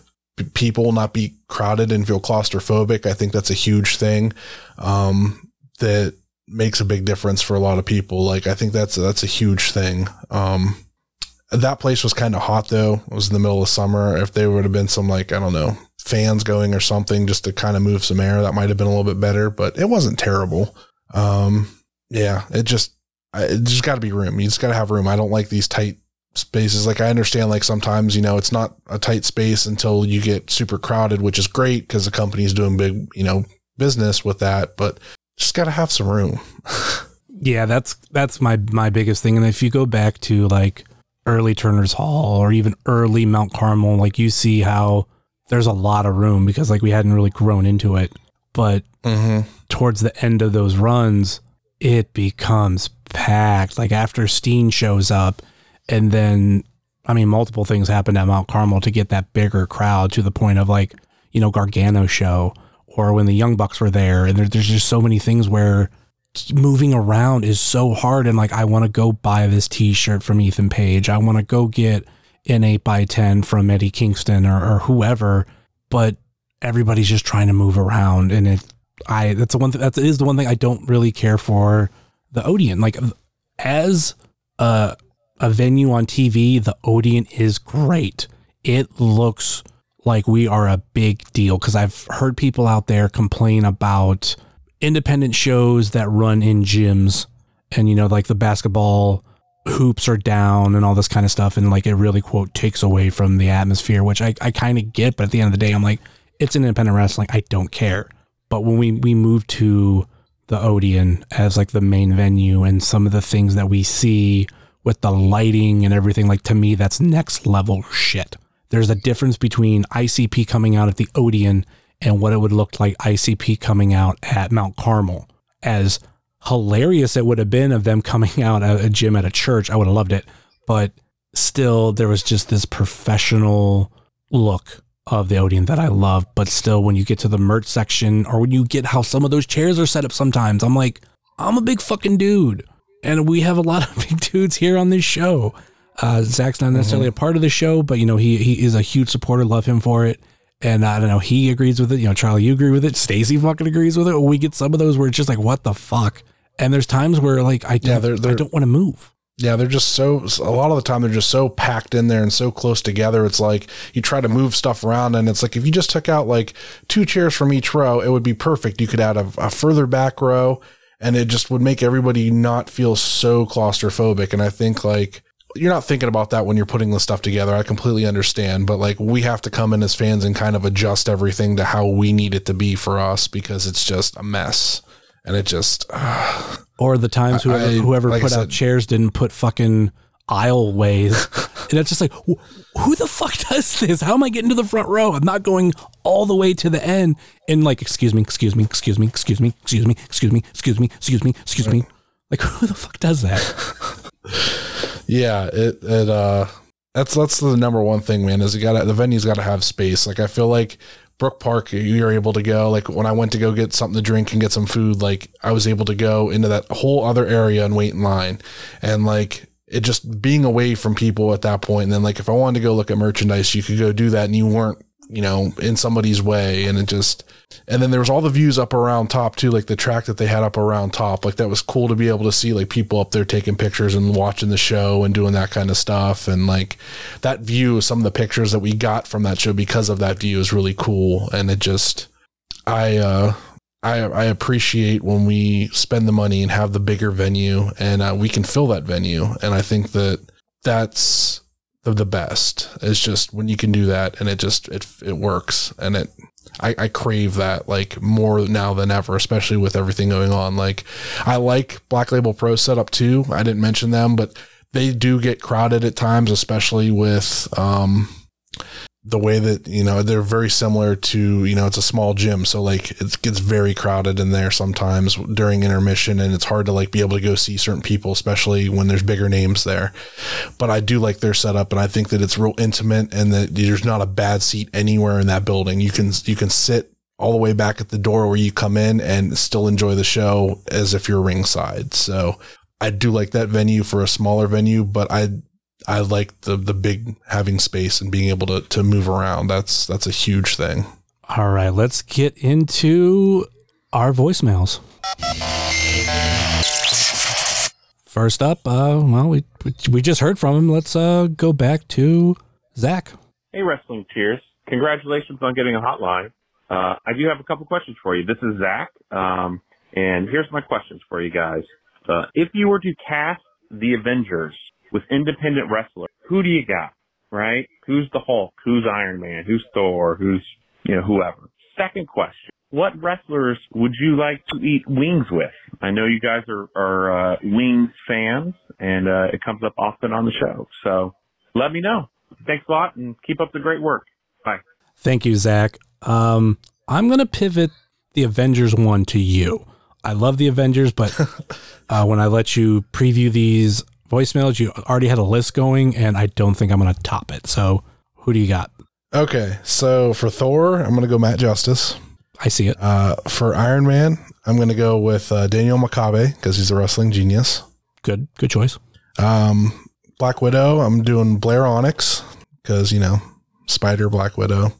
people, not be crowded and feel claustrophobic. I think that's a huge thing um, that makes a big difference for a lot of people. Like I think that's that's a huge thing. Um, that place was kind of hot though. It was in the middle of summer. If there would have been some like I don't know fans going or something just to kind of move some air, that might have been a little bit better. But it wasn't terrible. Um, yeah, it just it just got to be room. You just got to have room. I don't like these tight spaces. Like I understand, like sometimes you know it's not a tight space until you get super crowded, which is great because the company's doing big you know business with that. But just got to have some room. yeah, that's that's my my biggest thing. And if you go back to like early Turner's Hall or even early Mount Carmel, like you see how there's a lot of room because like we hadn't really grown into it. But mm-hmm. towards the end of those runs, it becomes packed. Like after Steen shows up, and then I mean, multiple things happened at Mount Carmel to get that bigger crowd to the point of like, you know, Gargano show or when the Young Bucks were there. And there, there's just so many things where moving around is so hard. And like, I want to go buy this t shirt from Ethan Page. I want to go get an 8 by 10 from Eddie Kingston or, or whoever. But everybody's just trying to move around. And it, I, that's the one, th- that is the one thing I don't really care for the Odeon. Like, as a, a venue on TV, the Odeon is great. It looks like we are a big deal because I've heard people out there complain about independent shows that run in gyms and, you know, like the basketball hoops are down and all this kind of stuff. And like it really, quote, takes away from the atmosphere, which I, I kind of get. But at the end of the day, I'm like, it's an independent wrestling. I don't care. But when we, we move to the Odeon as like the main venue and some of the things that we see with the lighting and everything. Like to me, that's next level shit. There's a difference between ICP coming out at the Odeon and what it would look like ICP coming out at Mount Carmel. As hilarious it would have been of them coming out at a gym at a church, I would have loved it. But still, there was just this professional look of the Odeon that I love. But still, when you get to the merch section or when you get how some of those chairs are set up sometimes, I'm like, I'm a big fucking dude and we have a lot of big dudes here on this show. Uh, Zach's not necessarily mm-hmm. a part of the show, but you know he he is a huge supporter. Love him for it, and I don't know he agrees with it. You know, Charlie, you agree with it. Stacy fucking agrees with it. We get some of those where it's just like, what the fuck. And there's times where like I yeah, they're, they're, I don't want to move. Yeah, they're just so a lot of the time they're just so packed in there and so close together. It's like you try to move stuff around, and it's like if you just took out like two chairs from each row, it would be perfect. You could add a, a further back row and it just would make everybody not feel so claustrophobic. And I think like you're not thinking about that when you're putting the stuff together. I completely understand, but like we have to come in as fans and kind of adjust everything to how we need it to be for us because it's just a mess. And it just, uh, or the times whoever, I, whoever like put said, out chairs didn't put fucking aisleways. and it's just like, who the fuck does this? How am I getting to the front row? I'm not going all the way to the end. And like, excuse me, excuse me, excuse me, excuse me, excuse me, excuse me, excuse me, excuse me, excuse me. Like, who the fuck does that? yeah, it it uh, that's that's the number one thing, man. Is you got the venue's got to have space. Like, I feel like Brook Park, you're able to go. Like when I went to go get something to drink and get some food, like I was able to go into that whole other area and wait in line. And like it just being away from people at that point. And then like if I wanted to go look at merchandise, you could go do that and you weren't, you know, in somebody's way. And it just and then there was all the views up around top too, like the track that they had up around top. Like that was cool to be able to see like people up there taking pictures and watching the show and doing that kind of stuff. And like that view, some of the pictures that we got from that show because of that view is really cool. And it just I uh, I I appreciate when we spend the money and have the bigger venue and uh, we can fill that venue. And I think that that's the, the best. It's just when you can do that and it just it it works and it. I, I crave that like more now than ever, especially with everything going on. Like, I like Black Label Pro setup too. I didn't mention them, but they do get crowded at times, especially with um, the way that you know they're very similar to you know it's a small gym so like it gets very crowded in there sometimes during intermission and it's hard to like be able to go see certain people especially when there's bigger names there. But i do like their setup and i think that it's real intimate and that there's not a bad seat anywhere in that building. You can you can sit all the way back at the door where you come in and still enjoy the show as if you're ringside. So i do like that venue for a smaller venue but i I like the the big having space and being able to to move around. That's that's a huge thing. All right, let's get into our voicemails. First up, uh, well, we we just heard from him. Let's uh, go back to Zach. Hey, Wrestling Cheers. Congratulations on getting a hotline. Uh, I do have a couple questions for you. This is Zach, um, and here's my questions for you guys. Uh, if you were to cast the Avengers with independent wrestlers, who do you got? Right? Who's the Hulk? Who's Iron Man? Who's Thor? Who's, you know, whoever. Second question. What wrestlers would you like to eat wings with? I know you guys are, are uh, wings fans, and uh, it comes up often on the show. So let me know. Thanks a lot, and keep up the great work. Bye. Thank you, Zach. Um, I'm gonna pivot the Avengers one to you. I love the Avengers, but uh, when I let you preview these voicemails, you already had a list going, and I don't think I'm gonna top it. So, who do you got? Okay, so for Thor, I'm gonna go Matt Justice. I see it. Uh, for Iron Man, I'm gonna go with uh, Daniel Makabe because he's a wrestling genius. Good, good choice. Um, Black Widow, I'm doing Blair Onyx because you know Spider Black Widow.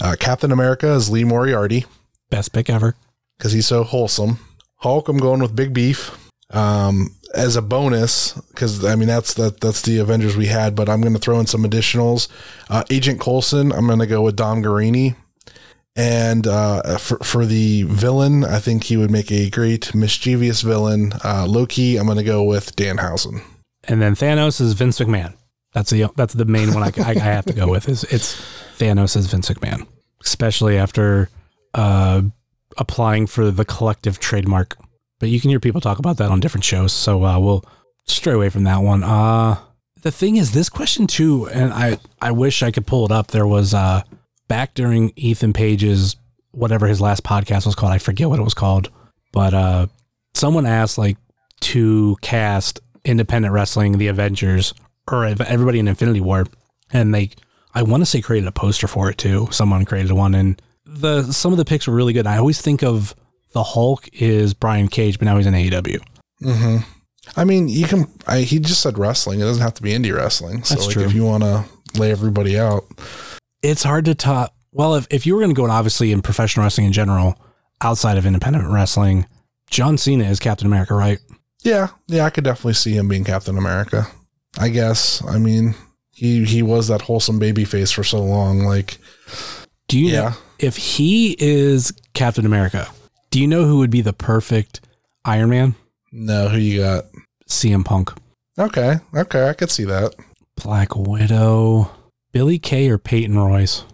Uh, Captain America is Lee Moriarty Best pick ever. because he's so wholesome. Hulk, I'm going with Big Beef. Um, as a bonus, because I mean that's that that's the Avengers we had, but I'm going to throw in some additionals. Uh, Agent Coulson, I'm going to go with Dom Guarini, and uh, for for the villain, I think he would make a great mischievous villain. Uh, Loki, I'm going to go with Danhausen. And then Thanos is Vince McMahon. That's the that's the main one I, I, I have to go with. Is it's Thanos as Vince McMahon, especially after uh, applying for the collective trademark. But you can hear people talk about that on different shows, so uh, we'll stray away from that one. Uh, the thing is, this question too, and I I wish I could pull it up. There was uh, back during Ethan Page's whatever his last podcast was called. I forget what it was called, but uh, someone asked like to cast independent wrestling, the Avengers, or everybody in Infinity War, and they I want to say created a poster for it too. Someone created one, and the some of the pics were really good. I always think of the Hulk is Brian Cage, but now he's in AEW. Mm-hmm. I mean, you can. I, he just said wrestling. It doesn't have to be indie wrestling. So, That's like, true. if you want to lay everybody out, It's hard to top. Well, if if you were going to go, and obviously in professional wrestling in general, outside of independent wrestling, John Cena is Captain America, right? yeah, yeah, I could definitely see him being Captain America. I guess. I mean, he he was that wholesome baby face for so long. Like, Do you know yeah, if he is Captain America? Do you know who would be the perfect Iron Man? no, who you got? CM Punk, Okay, okay, I could see that. Black Widow, Billie Kay, or Peyton Royce?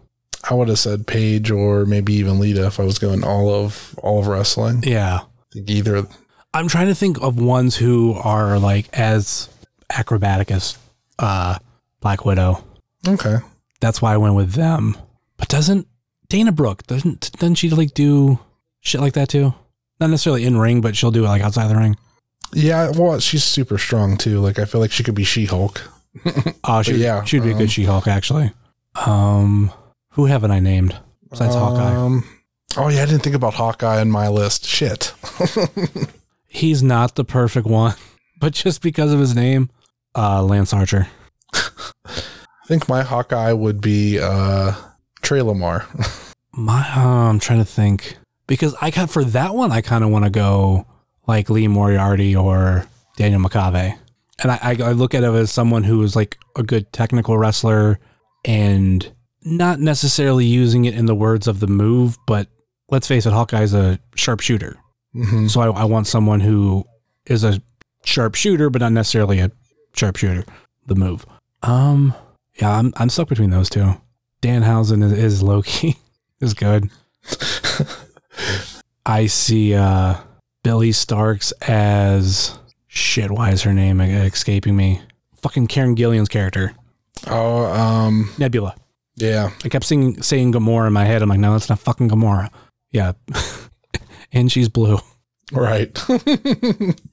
I would have said Paige or maybe even Lita if I was going all of all of wrestling. Yeah, I think either. I'm trying to think of ones who are like as acrobatic as uh, Black Widow. Okay, That's why I went with them. But doesn't Dana Brooke doesn't doesn't she like do shit like that too? Not necessarily in ring, but she'll do it like outside the ring. yeah. Well, she's super strong too. Like, I feel like she could be She Hulk. Oh, she yeah, she'd be a um, good She Hulk actually. Um, who haven't I named besides Hawkeye? Um, oh yeah, I didn't think about Hawkeye on my list. Shit. He's not the perfect one, but just because of his name, uh, Lance Archer. I think my Hawkeye would be uh, Trey Lamar. My, uh, I'm trying to think because I got for that one, I kind of want to go like Lee Moriarty or Daniel Makabe. And I, I, look at it as someone who is like a good technical wrestler and not necessarily using it in the words of the move, but let's face it, Hawkeye's a sharpshooter. hmm So I, I want someone who is a sharpshooter, but not necessarily a sharpshooter. The move. Um, yeah, I'm I'm stuck between those two. Danhausen is, is low key is good. I see uh Billie Starkz as shit. Why is her name escaping me? Fucking Karen Gillan's character, Oh, um, Nebula. yeah. I kept saying saying Gamora in my head. I'm like, no, that's not fucking Gamora. Yeah, and she's blue. Right.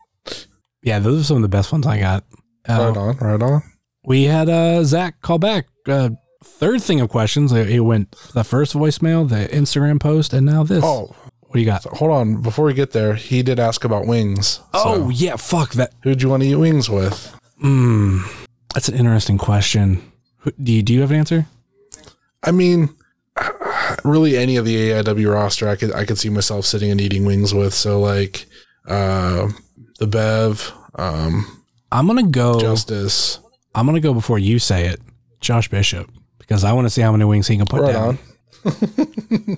Yeah, those are some of the best ones I got. Uh, right on. Right on. we had uh, Zach call back. Uh, third thing of questions. It, went the first voicemail, the Instagram post, and now this. Oh, what do you got? so hold on. Before we get there, he did ask about wings. oh So, yeah, fuck that. who'd you want to eat wings with? Mm, that's an interesting question. Do you, do you have an answer? I mean, really, any of the AIW roster, I could I could see myself sitting and eating wings with. So like, uh, the Bev, um, I'm gonna go. Justice. I'm gonna go before you say it. Josh Bishop, because I want to see how many wings he can put Right down. on.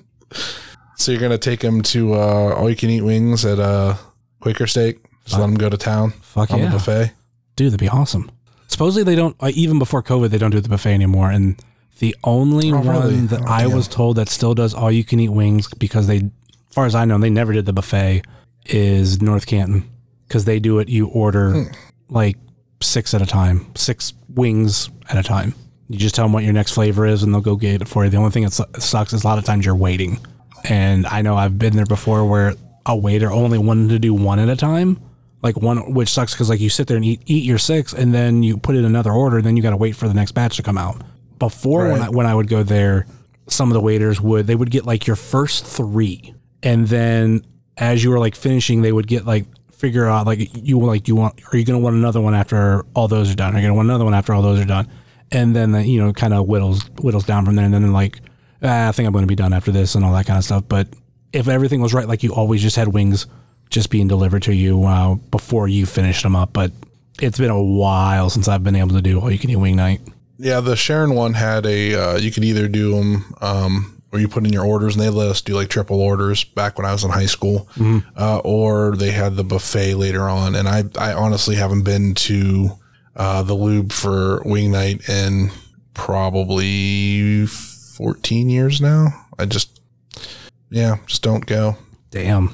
so you're gonna take him to uh, all you can eat wings at uh, Quaker Steak. Just let him go to town Fuck on yeah, the buffet. dude, that'd be awesome. Supposedly they don't. Uh, even before COVID, they don't do the buffet anymore. And the only Oh, one really? that Oh, I damn. was told that still does all you can eat wings because they, as far as I know, they never did the buffet is North Canton because they do it. You order Hmm. like six at a time, six wings at a time. You just tell them what your next flavor is, and they'll go get it for you. The only thing that sucks is a lot of times you're waiting. And I know I've been there before where a waiter only wanted to do one at a time, like one, which sucks because like you sit there and eat eat your six, and then you put in another order, and then you got to wait for the next batch to come out. Before when I, when I would go there, some of the waiters would they would get like your first three, and then as you were like finishing, they would get like figure out like you like you want are you gonna want another one after all those are done? Are you gonna want another one after all those are done? And then the, you know kind of whittles whittles down from there, and then they're like ah, I think I'm gonna be done after this and all that kind of stuff. But if everything was right, like you always just had wings just being delivered to you uh, before you finished them up. But it's been a while since I've been able to do all you can eat wing night. Yeah, the Sharon one had a. Uh, you could either do them um, where you put in your orders, and they let us do like triple orders back when I was in high school, uh, or they had the buffet later on. And I, I honestly haven't been to uh, the Lube for wing night in probably fourteen years now. I just, yeah, just don't go. Damn.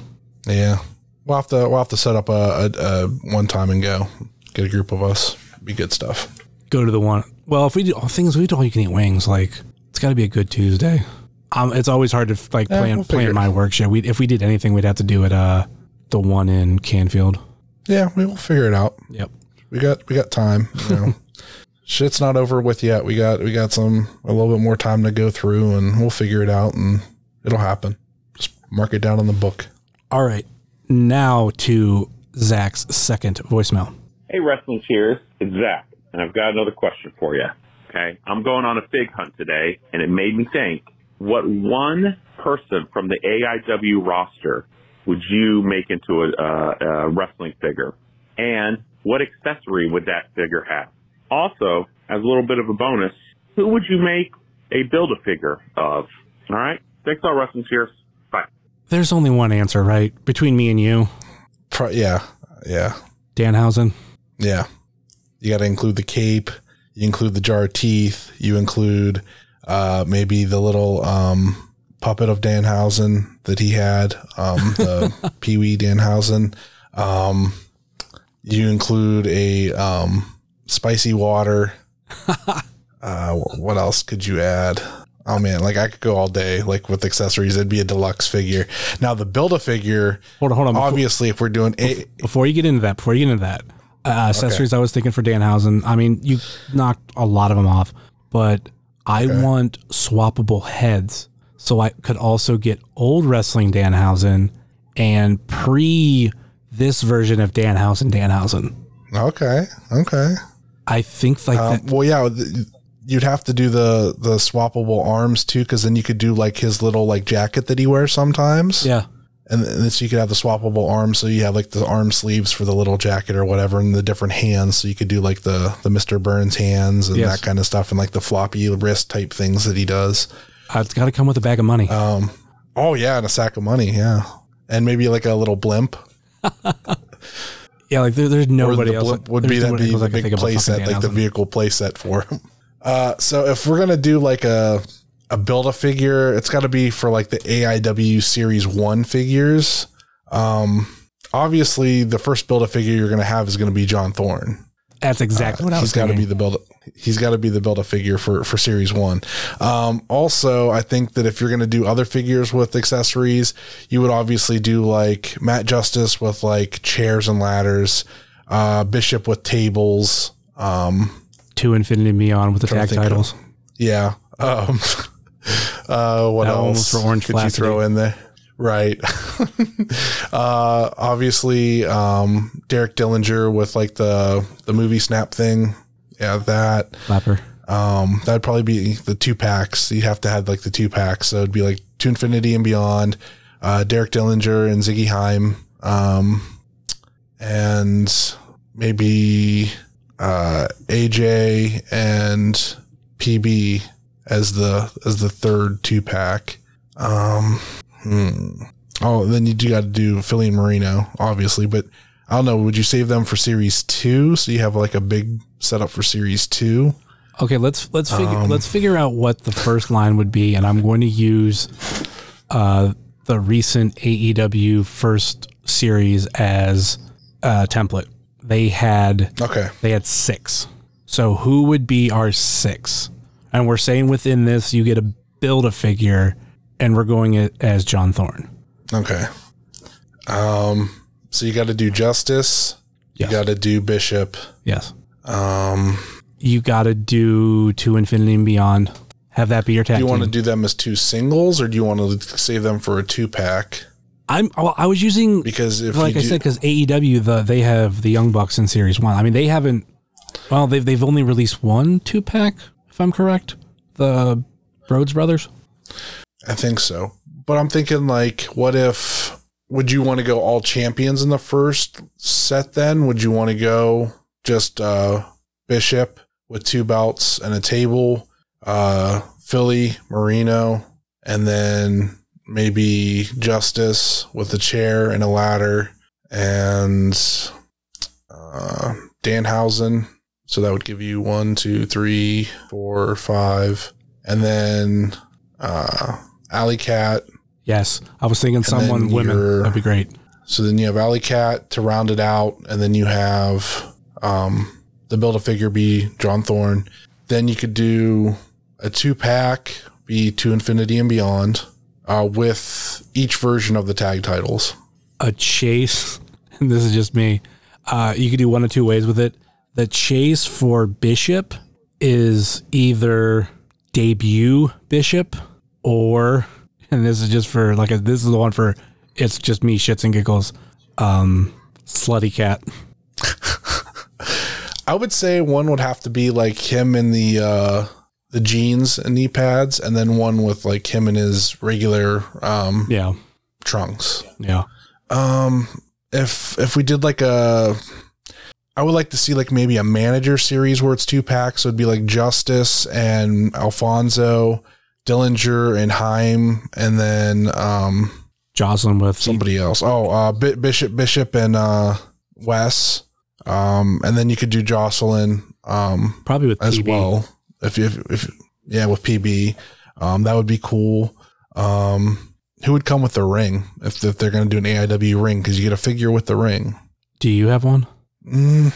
Yeah, we'll have to we'll have to set up a, a, a one time and go. Get a group of us. Be good stuff. go to the one. Well, if we do things, we do all you can eat wings. Like it's got to be a good Tuesday. Um, it's always hard to like Yeah, plan we'll plan my work shit. We if we did anything, we'd have to do it. Uh, the one in Canfield. Yeah, we will figure it out. Yep. We got we got time you know shit's not over with yet we got we got some a little bit more time to go through and we'll figure it out and it'll happen just mark it down on the book All right. Now to Zach's second voicemail. Hey, Wrestling Cheers. It's Zach, and I've got another question for you. Okay. I'm going on a fig hunt today, and it made me think what one person from the AIW roster would you make into a, uh, a wrestling figure? And what accessory would that figure have? Also, as a little bit of a bonus, who would you make a build a figure of? All right. Thanks all, Wrestling Cheers. Bye. There's only one answer, right? Between me and you, Pro- yeah yeah Danhausen. yeah you got to include the cape you include the jar of teeth you include uh maybe the little um puppet of danhausen that he had um the pee-wee danhausen um you include a um spicy water uh what else could you add oh man like i could go all day like with accessories it'd be a deluxe figure now the build a figure Hold on, hold on. Before, obviously if we're doing a before you get into that, before you get into that, uh, accessories I was thinking for Danhausen. I mean, you knocked a lot of them off, but I want swappable heads. So I could also get old wrestling Danhausen and pre this version of Danhausen Danhausen. okay okay I think like Um, that. well, yeah, th- you'd have to do the the swappable arms too, because then you could do like his little like jacket that he wears sometimes. Yeah. and then so you could have the swappable arms, so you have like the arm sleeves for the little jacket or whatever, and the different hands, so you could do like the the Mister Burns hands and Yes. that kind of stuff, and like the floppy wrist type things that he does. Uh, it's got to come with a bag of money. Um, Oh yeah, and a sack of money, yeah, and maybe like a little blimp. Yeah, like there, there's nobody the else. would be that be the big think of but play set, like the vehicle play set for him. Uh, so if we're gonna do like a a build a figure, it's got to be for like the AIW Series One figures. Um, obviously, the first build a figure you're gonna have is gonna be John Thorne. That's exactly what I was He's got to be the build. He's got to be the build a figure for for series one. Um, also, I think that if you're going to do other figures with accessories, you would obviously do like Matt Justice with like chairs and ladders, uh, Bishop with tables. Um, to Infinity and Beyond with the tag to of- titles. yeah. Um, uh, what else for Orange could you throw in there? Right. uh, obviously, um, Derek Dillinger with like the the movie snap thing. Yeah, that. Flapper. Um, that'd probably be the two packs. You'd have to have like the two packs. So it'd be like to infinity and beyond, uh, Derek Dillinger and Ziggy Heim, um, and maybe uh, AJ and PB as the as the third two pack. Um, hmm. Oh, then you do got to do Philly and Marino, obviously, but I don't know. Would you save them for series two so you have like a big setup for series two? Okay, let's let's figure Um, let's figure out what the first line would be, and I'm going to use uh, the recent AEW first series as a template. They had Okay. they had six. So who would be our six? And we're saying within this, you get to build a figure, and we're going it as John Thorne. Okay. Um, so you got to do justice. Yes. You got to do bishop. Yes, Um, you got to do to infinity and beyond. Have that be your tag do you want to do them as two singles, or do you want to save them for a two pack? I'm. Well, I was using Because if like I do, said, because AEW the they have the Young Bucks in Series One. I mean, they haven't. Well, they've they've only released one two pack, if I'm correct. The Rhodes brothers. I think so. But I'm thinking like, what if? Would you want to go all champions in the first set? Then would you want to go just uh, bishop with two belts and a table, uh, Philly, Marino, and then maybe Justice with a chair and a ladder, and uh, Danhausen. So that would give you one, two, three, four, five, and then uh, Alley Cat. Yes, I was thinking someone women. That'd be great. So then you have Alley Cat to round it out, and then you have um, the build a figure be John Thorne. Then you could do a two pack be to infinity and beyond uh, with each version of the tag titles. A chase, and this is just me. Uh, you could do one of two ways with it. The chase for Bishop is either debut Bishop or, and this is just for like a, this is the one for it's just me shits and giggles. Um, slutty cat. I would say one would have to be like him in the uh, the jeans and knee pads, and then one with like him in his regular um, Yeah, trunks. yeah. Um, if if we did like a, I would like to see like maybe a manager series where it's two packs. So it'd be like Justice and Alfonso, Dillinger and Heim, and then um Jocelyn with somebody else. Oh, uh, Bi- Bishop, Bishop, and uh Wes. Um, and then you could do Jocelyn um probably with as PB. well. If if if yeah, with PB, um, that would be cool. Um. Who would come with the ring if, if they're going to do an AIW ring? Because you get a figure with the ring. Do you have one? Mm,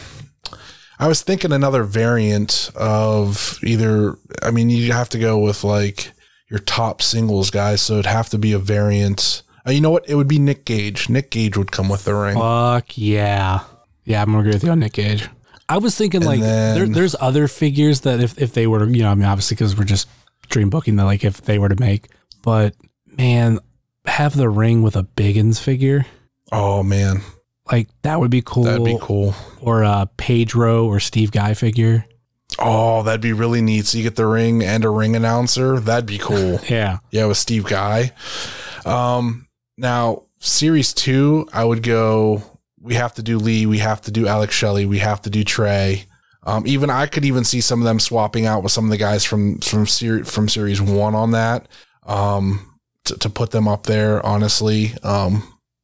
I was thinking another variant of either. I mean, you have to go with like your top singles guys, so it'd have to be a variant. Uh, you know what? It would be Nick Gage. Nick Gage would come with the ring. Fuck yeah. Yeah, I'm gonna agree with you on Nick Gage. I was thinking And like there, there's other figures that if, if they were to, you know, I mean, obviously because we're just dream booking that like if they were to make, but man, have the ring with a Biggins figure. oh man, Like that would be cool. that'd be cool. Or a Pedro or Steve Guy figure. Oh, that'd be really neat. So you get the ring and a ring announcer. That'd be cool. Yeah. Yeah, with Steve Guy. Um, now series two, I would go. We have to do Lee. We have to do Alex Shelley. We have to do Trey. Um, even I could even see some of them swapping out with some of the guys from from series from series one on that. Um, to, to put them up there. Honestly, um,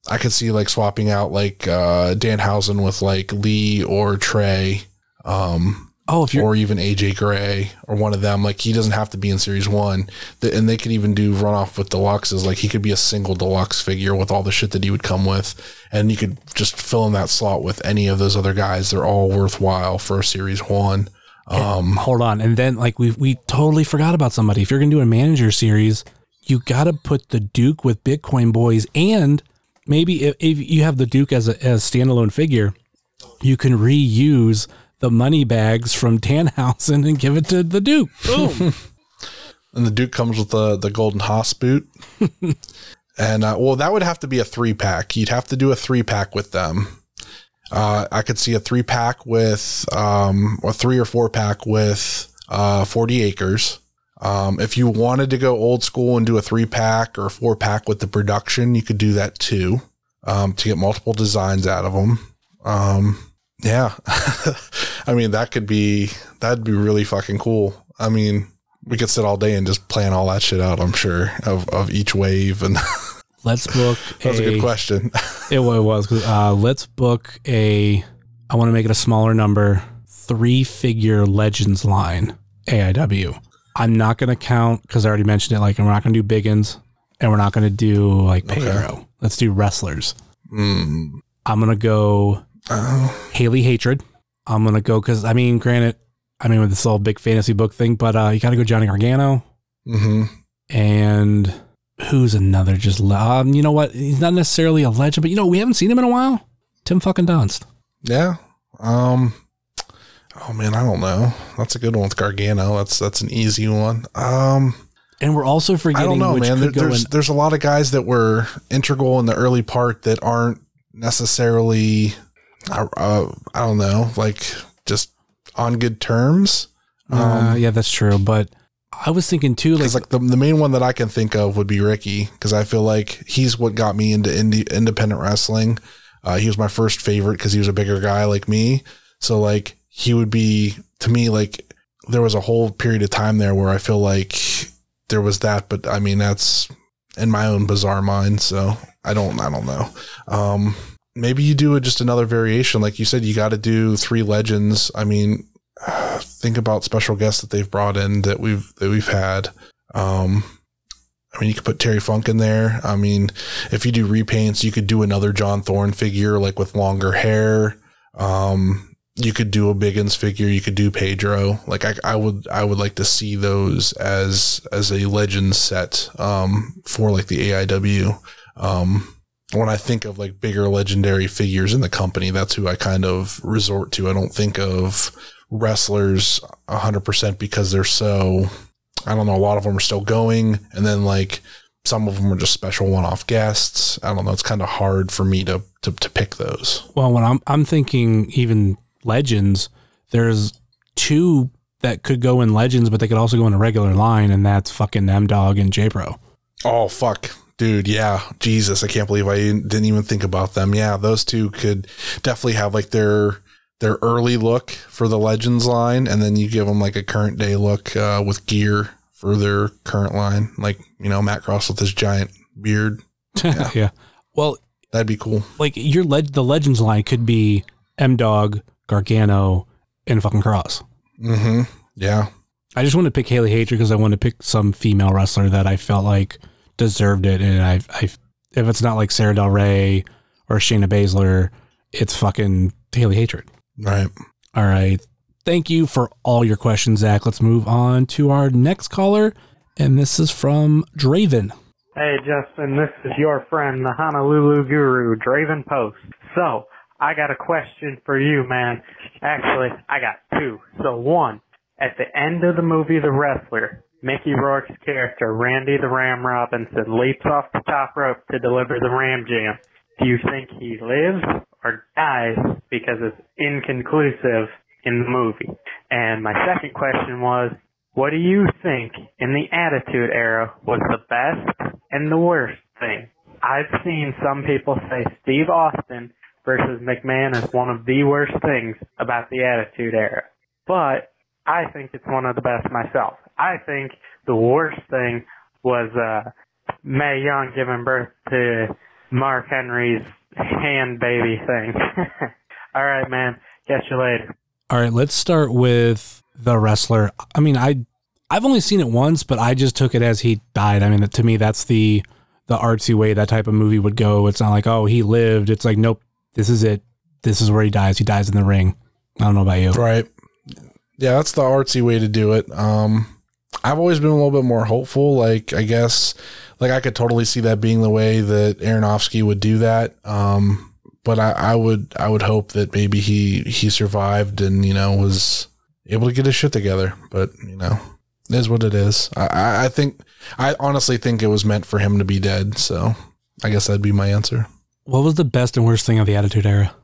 I could see like swapping out like uh, Danhausen with like Lee or Trey. Um, Oh, if you're or even AJ Gray or one of them. Like he doesn't have to be in series one. And they could even do runoff with deluxes. Like he could be a single deluxe figure with all the shit that he would come with. And you could just fill in that slot with any of those other guys. They're all worthwhile for a series one. Um, hold on, and then like we we totally forgot about somebody. If you're gonna do a manager series, you got to put the Duke with Bitcoin Boys, and maybe if, if you have the Duke as a as standalone figure, you can reuse the money bags from Danhausen and give it to the Duke. Boom. and the Duke comes with the, the golden Haas boot. and uh, well, that would have to be a three pack. You'd have to do a three pack with them. Uh, I could see a three pack with, um, a three or four pack with, uh, 40 acres. Um, if you wanted to go old school and do a three pack or four pack with the production, you could do that too, um, to get multiple designs out of them. Um, yeah. I mean, that could be, that'd be really fucking cool. I mean, we could sit all day and just plan all that shit out, I'm sure, of, of each wave. And Let's book. that was a good question. It, wa- it was. Uh, let's book a. I want to make it a smaller number. Three figure Legends line AIW. I'm not going to count because I already mentioned it. Like, we're not going to do Biggins and we're not going to do like Okay. Pedro. Let's do wrestlers. Mm. I'm going to go Oh, Haley Hatred. I'm going to go because, I mean, granted, I mean, with this whole big fantasy book thing, but uh, you got to go Johnny Gargano. hmm And who's another just, um, you know what? He's not necessarily a legend, but you know, we haven't seen him in a while. Tim fucking Donst. Yeah. Um, oh man, I don't know. That's a good one with Gargano. That's, that's an easy one. Um, And we're also forgetting. I don't know, man. There, there's in. there's a lot of guys that were integral in the early part that aren't necessarily, uh, uh, I don't know, like just on good terms. Uh, yeah, that's true. But I was thinking too, like, like the, the main one that I can think of would be Ricky, because I feel like he's what got me into indie, independent wrestling. Uh, he was my first favorite because he was a bigger guy like me. So like he would be to me like there was a whole period of time there where I feel like there was that, but I mean that's in my own bizarre mind. So I don't I don't know. Um, maybe you do it just another variation, like you said. You got to do three legends. I mean, think about special guests that they've brought in that we've that we've had. Um, I mean, you could put Terry Funk in there. I mean, if you do repaints, you could do another John Thorne figure like with longer hair. Um, you could do a Biggins figure. You could do Pedro. Like I, I would, I would like to see those as as a legend set um, for like the AIW. Um, when I think of like bigger legendary figures in the company, that's who I kind of resort to. I don't think of wrestlers 100% because they're so I don't know, a lot of them are still going and then like some of them are just special one-off guests. I don't know, it's kind of hard for me to to, to pick those. well, when I'm I'm thinking even legends, there's two that could go in legends, but they could also go in a regular line, and that's fucking M Dog and J Pro. Oh fuck. Dude, yeah. Jesus, I can't believe I didn't even think about them. Yeah, those two could definitely have like their their early look for the Legends line and then you give them like a current day look uh, with gear for their current line, like, you know, Matt Cross with his giant beard. Yeah. Well, That'd be cool. like your leg, the legends line could be M Dog, Gargano, and fucking Cross. Mhm. Yeah. I just want to pick Haley Hatred because I want to pick some female wrestler that I felt like deserved it, and I, I, if it's not like Sarah Del Rey or Shayna Baszler, it's fucking Haley Hatred. Right. All right. Thank you for all your questions, Zach. Let's move on to our next caller, and this is from Draven. Hey Justin, this is your friend, the Honolulu Guru, Draven Post. So, I got a question for you, man. Actually, I got two. So one, at the end of the movie The Wrestler, Mickey Rourke's character, Randy the Ram Robinson, leaps off the top rope to deliver the Ram Jam. Do you think he lives or dies because it's inconclusive in the movie? And my second question was, what do you think in the Attitude Era was the best and the worst thing? I've seen some people say Steve Austin versus McMahon is one of the worst things about the Attitude Era. But I think it's one of the best myself. I think the worst thing was uh Mae Young giving birth to Mark Henry's hand baby thing. All right, man. Catch you later. All right, let's start with the wrestler. I mean, I I've only seen it once, but I just took it as he died. I mean, to me, that's the the artsy way that type of movie would go. It's not like, oh, he lived. It's like, nope, this is it. This is where he dies. He dies in the ring. I don't know about you. Right. Yeah, that's the artsy way to do it. Um, I've always been a little bit more hopeful. Like, I guess, like I could totally see that being the way that Aronofsky would do that. Um, but I, I would, I would hope that maybe he he survived and you know was able to get his shit together. But you know, is what it is. I, I think, I honestly think it was meant for him to be dead. So I guess that'd be my answer. What was the best and worst thing of the Attitude Era?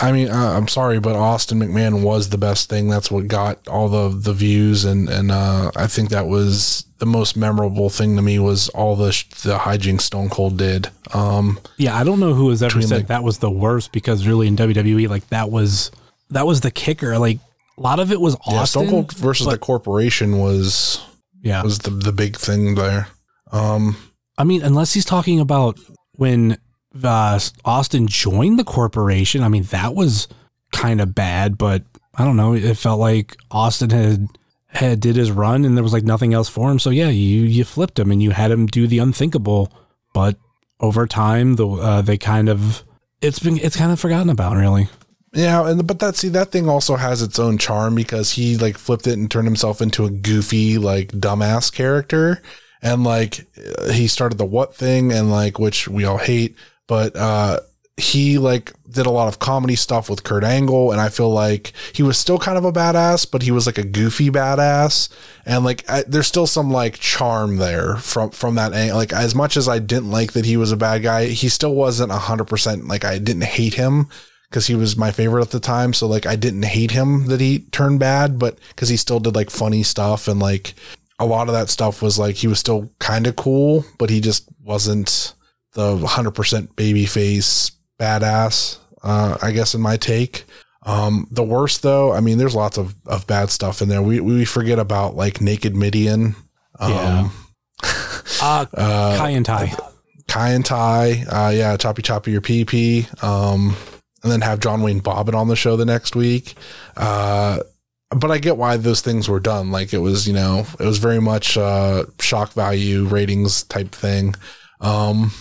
I mean, uh, I'm sorry, but Austin McMahon was the best thing. That's what got all the the views, and and uh, I think that was the most memorable thing to me was all the sh- the hijinks Stone Cold did. Um, Yeah, I don't know who has ever said like- that was the worst because really in WWE, like that was that was the kicker. Like a lot of it was Austin. yeah, Stone Cold versus but- the corporation was Yeah, was the the big thing there. Um, I mean, unless he's talking about when uh, Austin joined the corporation. I mean, that was kind of bad, but I don't know. It felt like Austin had had did his run, and there was like nothing else for him. So yeah, you you flipped him, and you had him do the unthinkable. But over time, the uh, they kind of it's been it's kind of forgotten about, really. Yeah, and but that see that thing also has its own charm because he like flipped it and turned himself into a goofy like dumbass character, and like he started the what thing and like which we all hate, but uh he like did a lot of comedy stuff with Kurt Angle, and I feel like he was still kind of a badass, but he was like a goofy badass, and like I, there's still some like charm there from from that angle. Like as much as I didn't like that he was a bad guy, he still wasn't hundred percent like I didn't hate him because he was my favorite at the time. So like I didn't hate him that he turned bad, but because he still did like funny stuff and like a lot of that stuff was like he was still kind of cool, but he just wasn't the hundred percent baby face badass. Uh, I guess in my take. Um, the worst though, I mean, there's lots of, of bad stuff in there. We we forget about like Naked Mideon. Um, Yeah. Uh, uh, Kaientai. Kai and Tai, uh, yeah, choppy choppy your PP, um, and then have John Wayne Bobbitt on the show the next week. Uh, but I get why those things were done. Like it was, you know, it was very much uh, shock value ratings type thing. Um,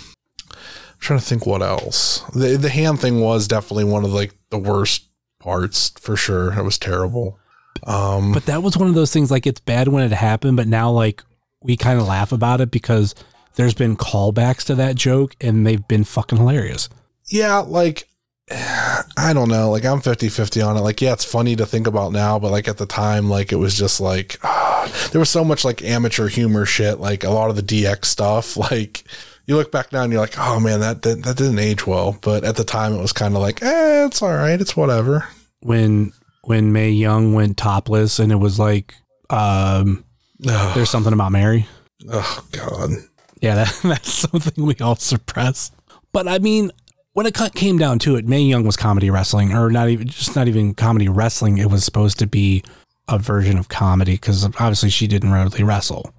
trying to think what else. The the hand thing was definitely one of like the worst parts for sure. It was terrible. Um, But that was one of those things like it's bad when it happened, but now like we kind of laugh about it because there's been callbacks to that joke and they've been fucking hilarious. yeah, like I don't know, like I'm 50-50 on it. Like yeah, it's funny to think about now, but like at the time like it was just like ah, there was so much like amateur humor shit, like a lot of the DX stuff, like you look back now and you're like, "Oh man, that that, that didn't age well." But at the time it was kind of like, "Eh, it's all right. It's whatever." When when Mae Young went topless and it was like um there's something about Mary. oh god. Yeah, that, that's something we all suppress. But I mean, when it came down to it, Mae Young was comedy wrestling, or not even just not even comedy wrestling. It was supposed to be a version of comedy because obviously she didn't really wrestle.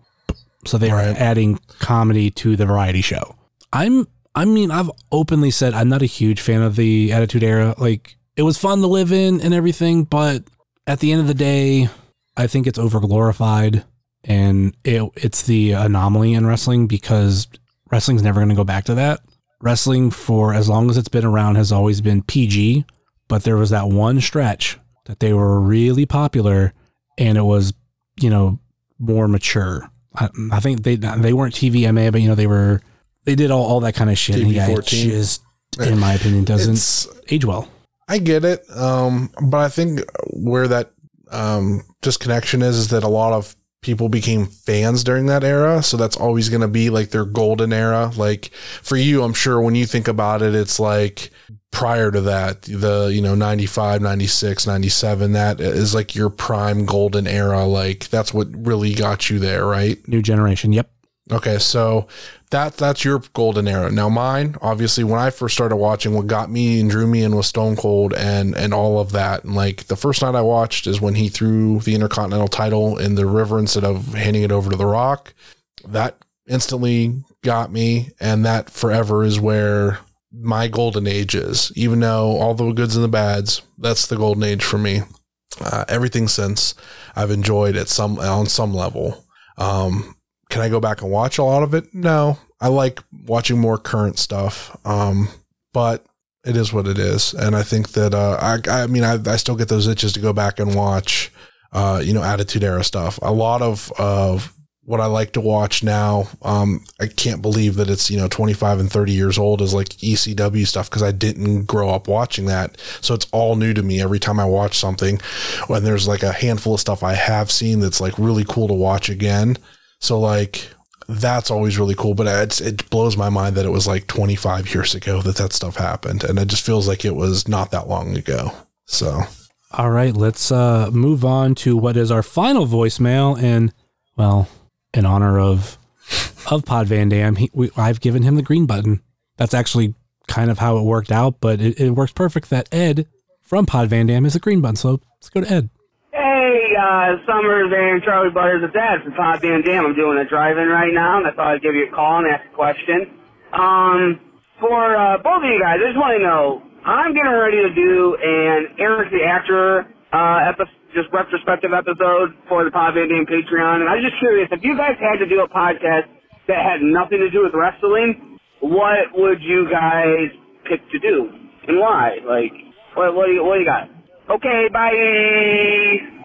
So they Right. were adding comedy to the variety show. I'm, I mean, I've openly said I'm not a huge fan of the Attitude Era. Like, it was fun to live in and everything, but at the end of the day, I think it's over glorified and it, it's the anomaly in wrestling because wrestling's never going to go back to that. Wrestling for as long as it's been around has always been PG, but there was that one stretch that they were really popular and it was, you know, more mature. I, I think they they weren't TVMA, but you know they were they did all, all that kind of shit. And yeah, it TV-14. just, in my opinion, doesn't It's age well. I get it. Um, but I think where that um, disconnection is, is that a lot of people became fans during that era. So that's always going to be like their golden era. Like for you, I'm sure when you think about it, it's like prior to that, the, you know, 95, 96, 97, that is like your prime golden era. Like that's what really got you there, right? New generation. Yep. Okay, so that that's your golden era. Now mine, obviously, when I first started watching, what got me and drew me in was Stone Cold and and all of that. And like the first night I watched is when he threw the Intercontinental title in the river instead of handing it over to The Rock. That instantly got me, and that forever is where my golden age is. Even though all the goods and the bads, that's the golden age for me. Uh, everything since I've enjoyed at some on some level. Um, can I go back and watch a lot of it? No, I like watching more current stuff. Um, but it is what it is, and I think that uh, I I mean I I still get those itches to go back and watch. Uh, you know, Attitude Era stuff. A lot of of what I like to watch now. Um, I can't believe that it's, you know, 25 and 30 years old is like ECW stuff because I didn't grow up watching that. So it's all new to me every time I watch something. When there's like a handful of stuff I have seen that's like really cool to watch again. So like that's always really cool, but it's, it blows my mind that it was like 25 years ago that that stuff happened. And it just feels like it was not that long ago. So. All right, let's uh, move on to what is our final voicemail. And, well, in honor of of Pod Van Dam, I've given him the green button. That's actually kind of how it worked out, but it, it works perfect that Ed from Pod Van Dam is a green button. So let's go to Ed. Hey, uh, Summers and Charly Butters, it's Ed from Pod Van Dam. I'm doing a drive-in right now, and I thought I'd give you a call and ask a question. Um, for uh, both of you guys, I just want to know, I'm getting ready to do an Eric the Actor uh, episode just retrospective episode for the Pod Van Dam Patreon. And I was just curious, if you guys had to do a podcast that had nothing to do with wrestling, what would you guys pick to do? And why? Like, what, what, do, you, what do you got? Okay, bye.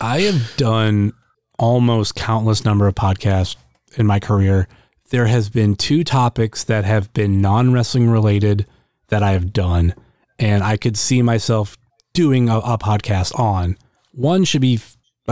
I have done almost countless number of podcasts in my career. There has been two topics that have been non-wrestling related that I have done, and I could see myself doing a, a podcast on. One should be,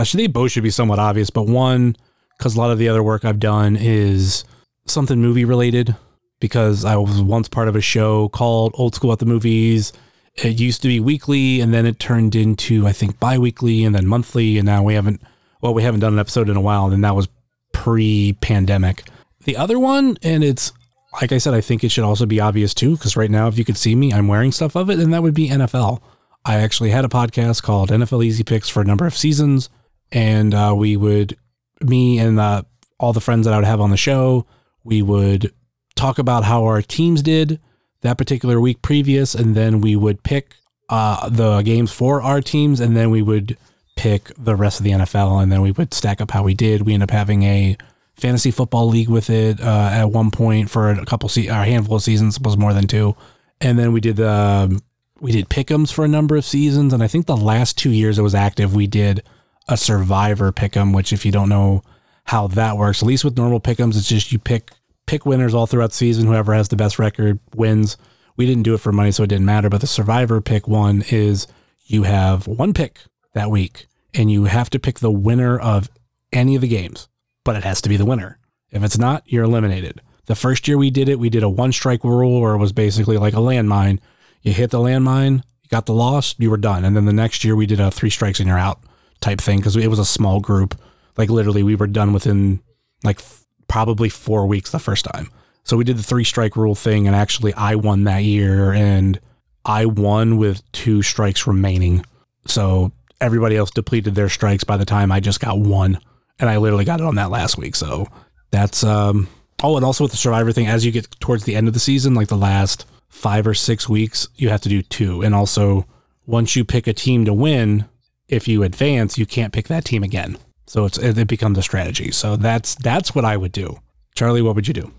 should think both should be somewhat obvious, but one, because a lot of the other work I've done is something movie related, because I was once part of a show called Old School at the Movies. It used to be weekly, and then it turned into, I think, bi weekly and then monthly, and now we haven't, well, we haven't done an episode in a while, and that was pre pandemic. The other one, and it's, like I said, I think it should also be obvious too, because right now, if you could see me, I'm wearing stuff of it, and that would be NFL. I actually had a podcast called NFL Easy Picks for a number of seasons, and uh, we would, me and uh, all the friends that I would have on the show, we would talk about how our teams did that particular week previous, and then we would pick uh, the games for our teams, and then we would pick the rest of the NFL, and then we would stack up how we did. We end up having a fantasy football league with it uh, at one point for a couple, se- a handful of seasons, was more than two, and then we did the um, we did pick'ems for a number of seasons, and I think the last two years it was active, we did a survivor pick'em, which if you don't know how that works, at least with normal pick'ems, it's just you pick pick winners all throughout the season. Whoever has the best record wins. We didn't do it for money, so it didn't matter. But the survivor pick one is you have one pick that week, and you have to pick the winner of any of the games, but it has to be the winner. If it's not, you're eliminated. The first year we did it, we did a one strike rule, where it was basically like a landmine you hit the landmine, you got the loss, you were done. And then the next year we did a three strikes and you're out type thing because it was a small group. Like literally, we were done within like f- probably four weeks the first time. So we did the three strike rule thing, and actually, I won that year, and I won with two strikes remaining. So everybody else depleted their strikes by the time I just got one, and I literally got it on that last week. So that's um. Oh, and also with the survivor thing, as you get towards the end of the season, like the last five or six weeks, you have to do two. And also, once you pick a team to win, if you advance, you can't pick that team again. So it's it becomes a strategy. So that's that's what I would do. Charlie, what would you do?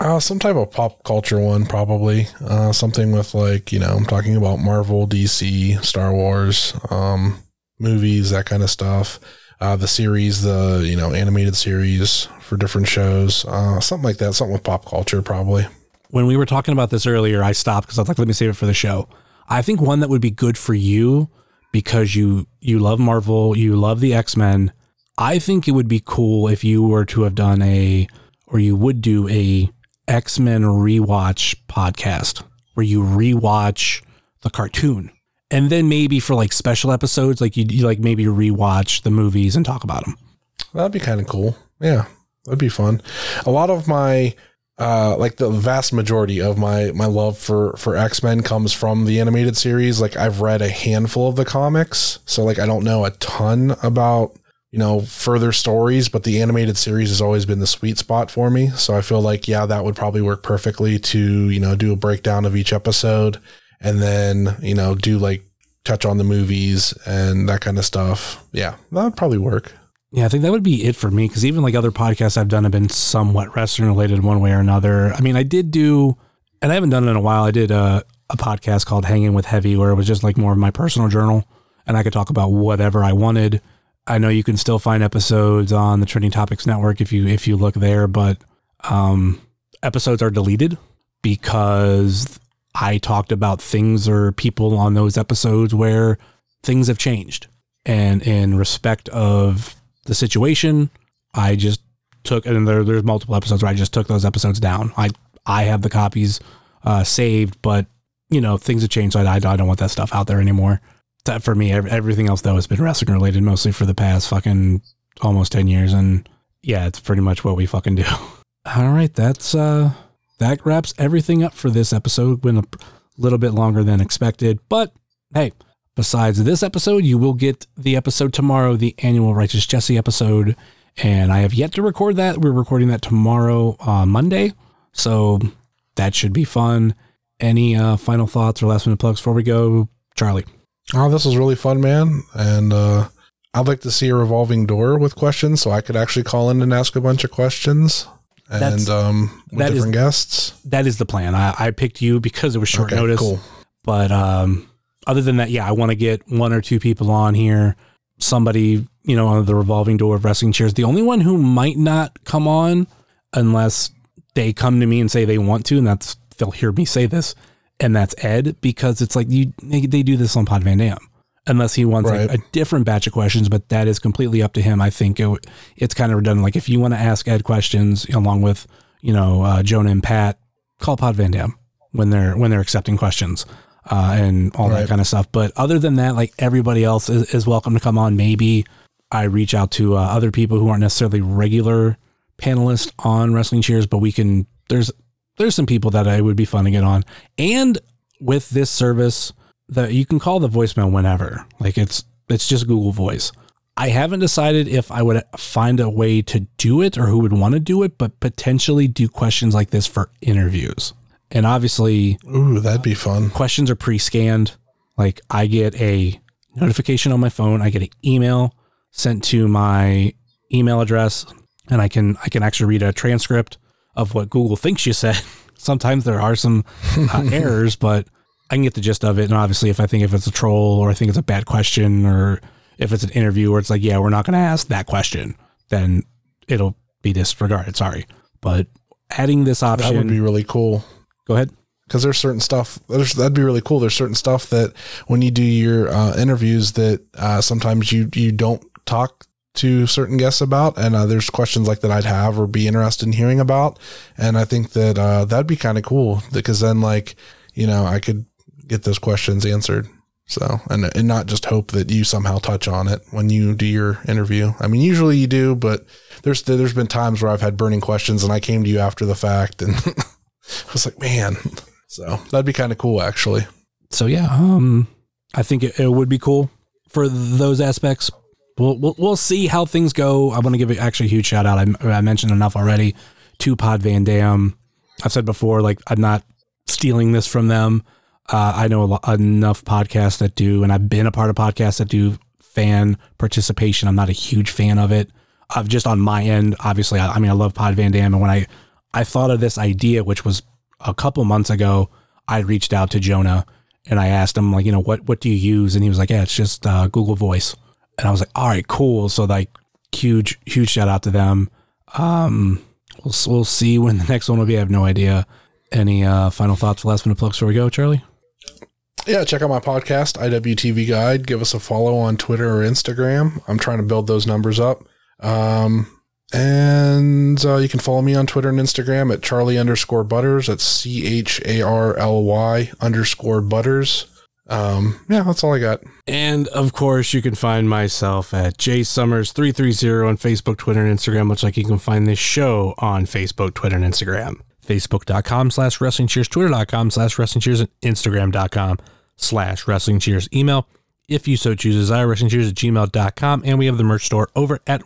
Uh, some type of pop culture one, probably. Uh, something with like you know, I'm talking about Marvel, DC, Star Wars, um, movies, that kind of stuff. Uh, the series, the you know, animated series for different shows, uh, something like that. Something with pop culture, probably when we were talking about this earlier, I stopped because I was like, let me save it for the show. I think one that would be good for you because you you love Marvel, you love the X Men. I think it would be cool if you were to have done a or you would do a X Men rewatch podcast where you rewatch the cartoon. And then maybe for like special episodes, like you, you like maybe rewatch the movies and talk about them. That'd be kind of cool. Yeah, that'd be fun. A lot of my uh like the vast majority of my my love for for x-men comes from the animated series like i've read a handful of the comics so like i don't know a ton about you know, further stories, but the animated series has always been the sweet spot for me. So I feel like, yeah, that would probably work perfectly to, you know, do a breakdown of each episode and then, you know, do like touch on the movies and that kind of stuff. Yeah, that would probably work. Yeah, I think that would be it for me because even like other podcasts I've done have been somewhat wrestling related one way or another. I mean, I did do, and I haven't done it in a while. I did a, a podcast called Hanging with Heavy where it was just like more of my personal journal and I could talk about whatever I wanted. I know you can still find episodes on the Trending Topics Network if you if you look there, but um, episodes are deleted because I talked about things or people on those episodes where things have changed, and in respect of the situation, I just took and there, there's multiple episodes where I just took those episodes down. I I have the copies uh, saved, but you know things have changed, so I, I don't want that stuff out there anymore that for me, everything else though has been wrestling related mostly for the past fucking almost 10 years. And yeah, it's pretty much what we fucking do. All right. That's, uh, that wraps everything up for this episode. Went a little bit longer than expected, but hey, besides this episode, you will get the episode tomorrow, the annual Righteous Jesse episode. And I have yet to record that. We're recording that tomorrow, uh, Monday. So that should be fun. Any uh, final thoughts or last minute plugs before we go, Charlie? Oh, this was really fun, man. And uh, I'd like to see a revolving door with questions so I could actually call in and ask a bunch of questions and That's- um, with that is- different guests. That is the plan. I, I picked you because it was short Okay, notice. cool. But um, other than that, yeah, I want to get one or two people on here. Somebody, you know, on the revolving door of wrestling chairs. The only one who might not come on unless they come to me and say they want to, and that's they'll hear me say this, and that's Ed because it's like you they, they do this on Pod Van Dam. Unless he wants like a different batch of questions, but that is completely up to him. I think it, it's kind of redundant. Like if you want to ask Ed questions along with you know uh, Jonah and Pat, call Pod Van Dam when they're when they're accepting questions uh, and all that kind of stuff. But other than that, like everybody else is, is welcome to come on. Maybe I reach out to uh, other people who aren't necessarily regular panelists on Wrestling Cheers, but we can. There's there's some people that I would be fun to get on, and with this service that you can call the voicemail whenever. Like it's it's just Google Voice. I haven't decided if I would find a way to do it or who would want to do it, but potentially do questions like this for interviews. And obviously, Ooh, that'd be fun. questions are pre-scanned. Like I get a notification on my phone, I get an email sent to my email address, and I can I can actually read a transcript of what Google thinks you said. Sometimes there are some uh, errors, but I can get the gist of it. And obviously, if I think if it's a troll or I think it's a bad question or if it's an interview where it's like, yeah, we're not going to ask that question, then it'll be disregarded. Sorry, but adding this option That option. would be really cool. Go ahead. because there's certain stuff there's, that'd be really cool. There's certain stuff that when you do your uh, interviews that uh, sometimes you you don't talk to certain guests about. And uh, there's questions like that i'd have or be interested in hearing about. And i think that uh, that'd be kind of cool. Because then like you know i could get those questions answered. So and and not just hope that you somehow touch on it when you do your interview. I mean usually you do but there's there's been times where i've had burning questions and i came to you after the fact and I was like, man. So that'd be kind of cool, actually. so yeah, um, I think it, it would be cool for those aspects. We'll, we'll we'll see how things go. I want to give it actually a huge shout out. I, I mentioned enough already to Pod Van Dam. I've said before, like I'm not stealing this from them. Uh, I know enough podcasts that do, and I've been a part of podcasts that do fan participation. I'm not a huge fan of it. I've just on my end, obviously. I, I mean, I love Pod Van Dam, and when I I thought of this idea, which was a couple months ago, I reached out to Jonah and I asked him like, you know, what what do you use? And he was like, yeah, it's just uh, Google Voice. And I was like, all right, cool. So like, huge huge shout out to them. Um, we'll we'll see when the next one will be. I have no idea. Any uh, final thoughts, last minute plugs before we go, Charlie? Yeah, check out my podcast, IWTV Guide. Give us a follow on Twitter or Instagram. I'm trying to build those numbers up. Um, and uh, you can follow me on Twitter and Instagram at Charly underscore Butters. That's C H A R L Y underscore Butters. Um, yeah, that's all I got. And of course, you can find myself at jsummers330 on Facebook, Twitter, and Instagram, much like you can find this show on Facebook, Twitter, and Instagram. Facebook.com slash wrestling cheers, Twitter.com slash wrestling cheers, and Instagram.com slash wrestling cheers. Email if you so choose, IRWrestlingCheers at gmail.com. And we have the merch store over at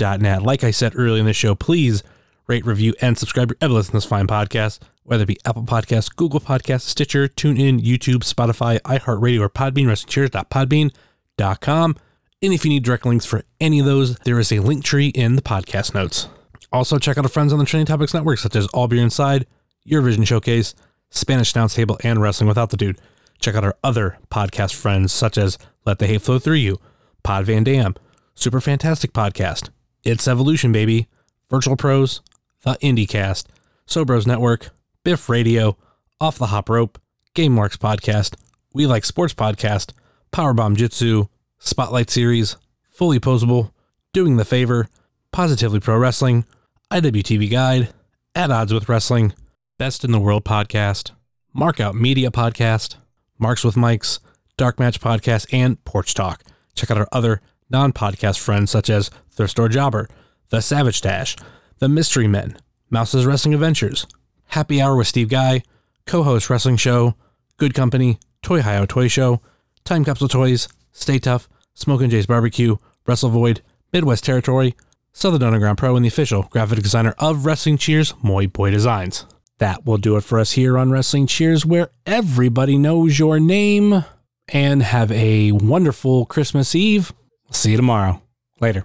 Like I said earlier in the show, please rate, review, and subscribe to this fine podcast, whether it be Apple Podcasts, Google Podcasts, Stitcher, TuneIn, YouTube, Spotify, iHeartRadio, or Podbean, WrestlingCheers.podbean.com. And if you need direct links for any of those, there is a link tree in the podcast notes. Also, check out our friends on the Trending Topics Network, such as All Beer Inside, Eurovision Showcase, Spanish Announce Table, and Wrestling Without the Dude. Check out our other podcast friends, such as Let the Hate Flow Through You, Pod Van Dam, Super Fantastic Podcast, It's Evolution, baby, Virtual Pros, The IndieCast, Sobros Network, Biff Radio, Off the Hop Rope, Game Marks Podcast, We Like Sports Podcast, Powerbomb Jitsu, Spotlight Series, Fully Posable, Doing the Favor, Positively Pro Wrestling, IWTV Guide, At Odds with Wrestling, Best in the World Podcast, Markout Media Podcast, Marks with Mikes, Dark Match Podcast, and Porch Talk. Check out our other non podcast friends such as Thrift Store Jobber, The Savage Dash, The Mystery Men, Mouse's Wrestling Adventures, Happy Hour with Steve Guy, co host Wrestling Show, Good Company, Toy Hio Toy Show, Time Capsule Toys, Stay Tough, Smoke and Jay's Barbecue, Wrestle Void, Midwest Territory, Southern Underground Pro, and the official graphic designer of Wrestling Cheers, Moy Boy Designs. That will do it for us here on Wrestling Cheers, where everybody knows your name. And have a wonderful Christmas Eve. See you tomorrow. Later.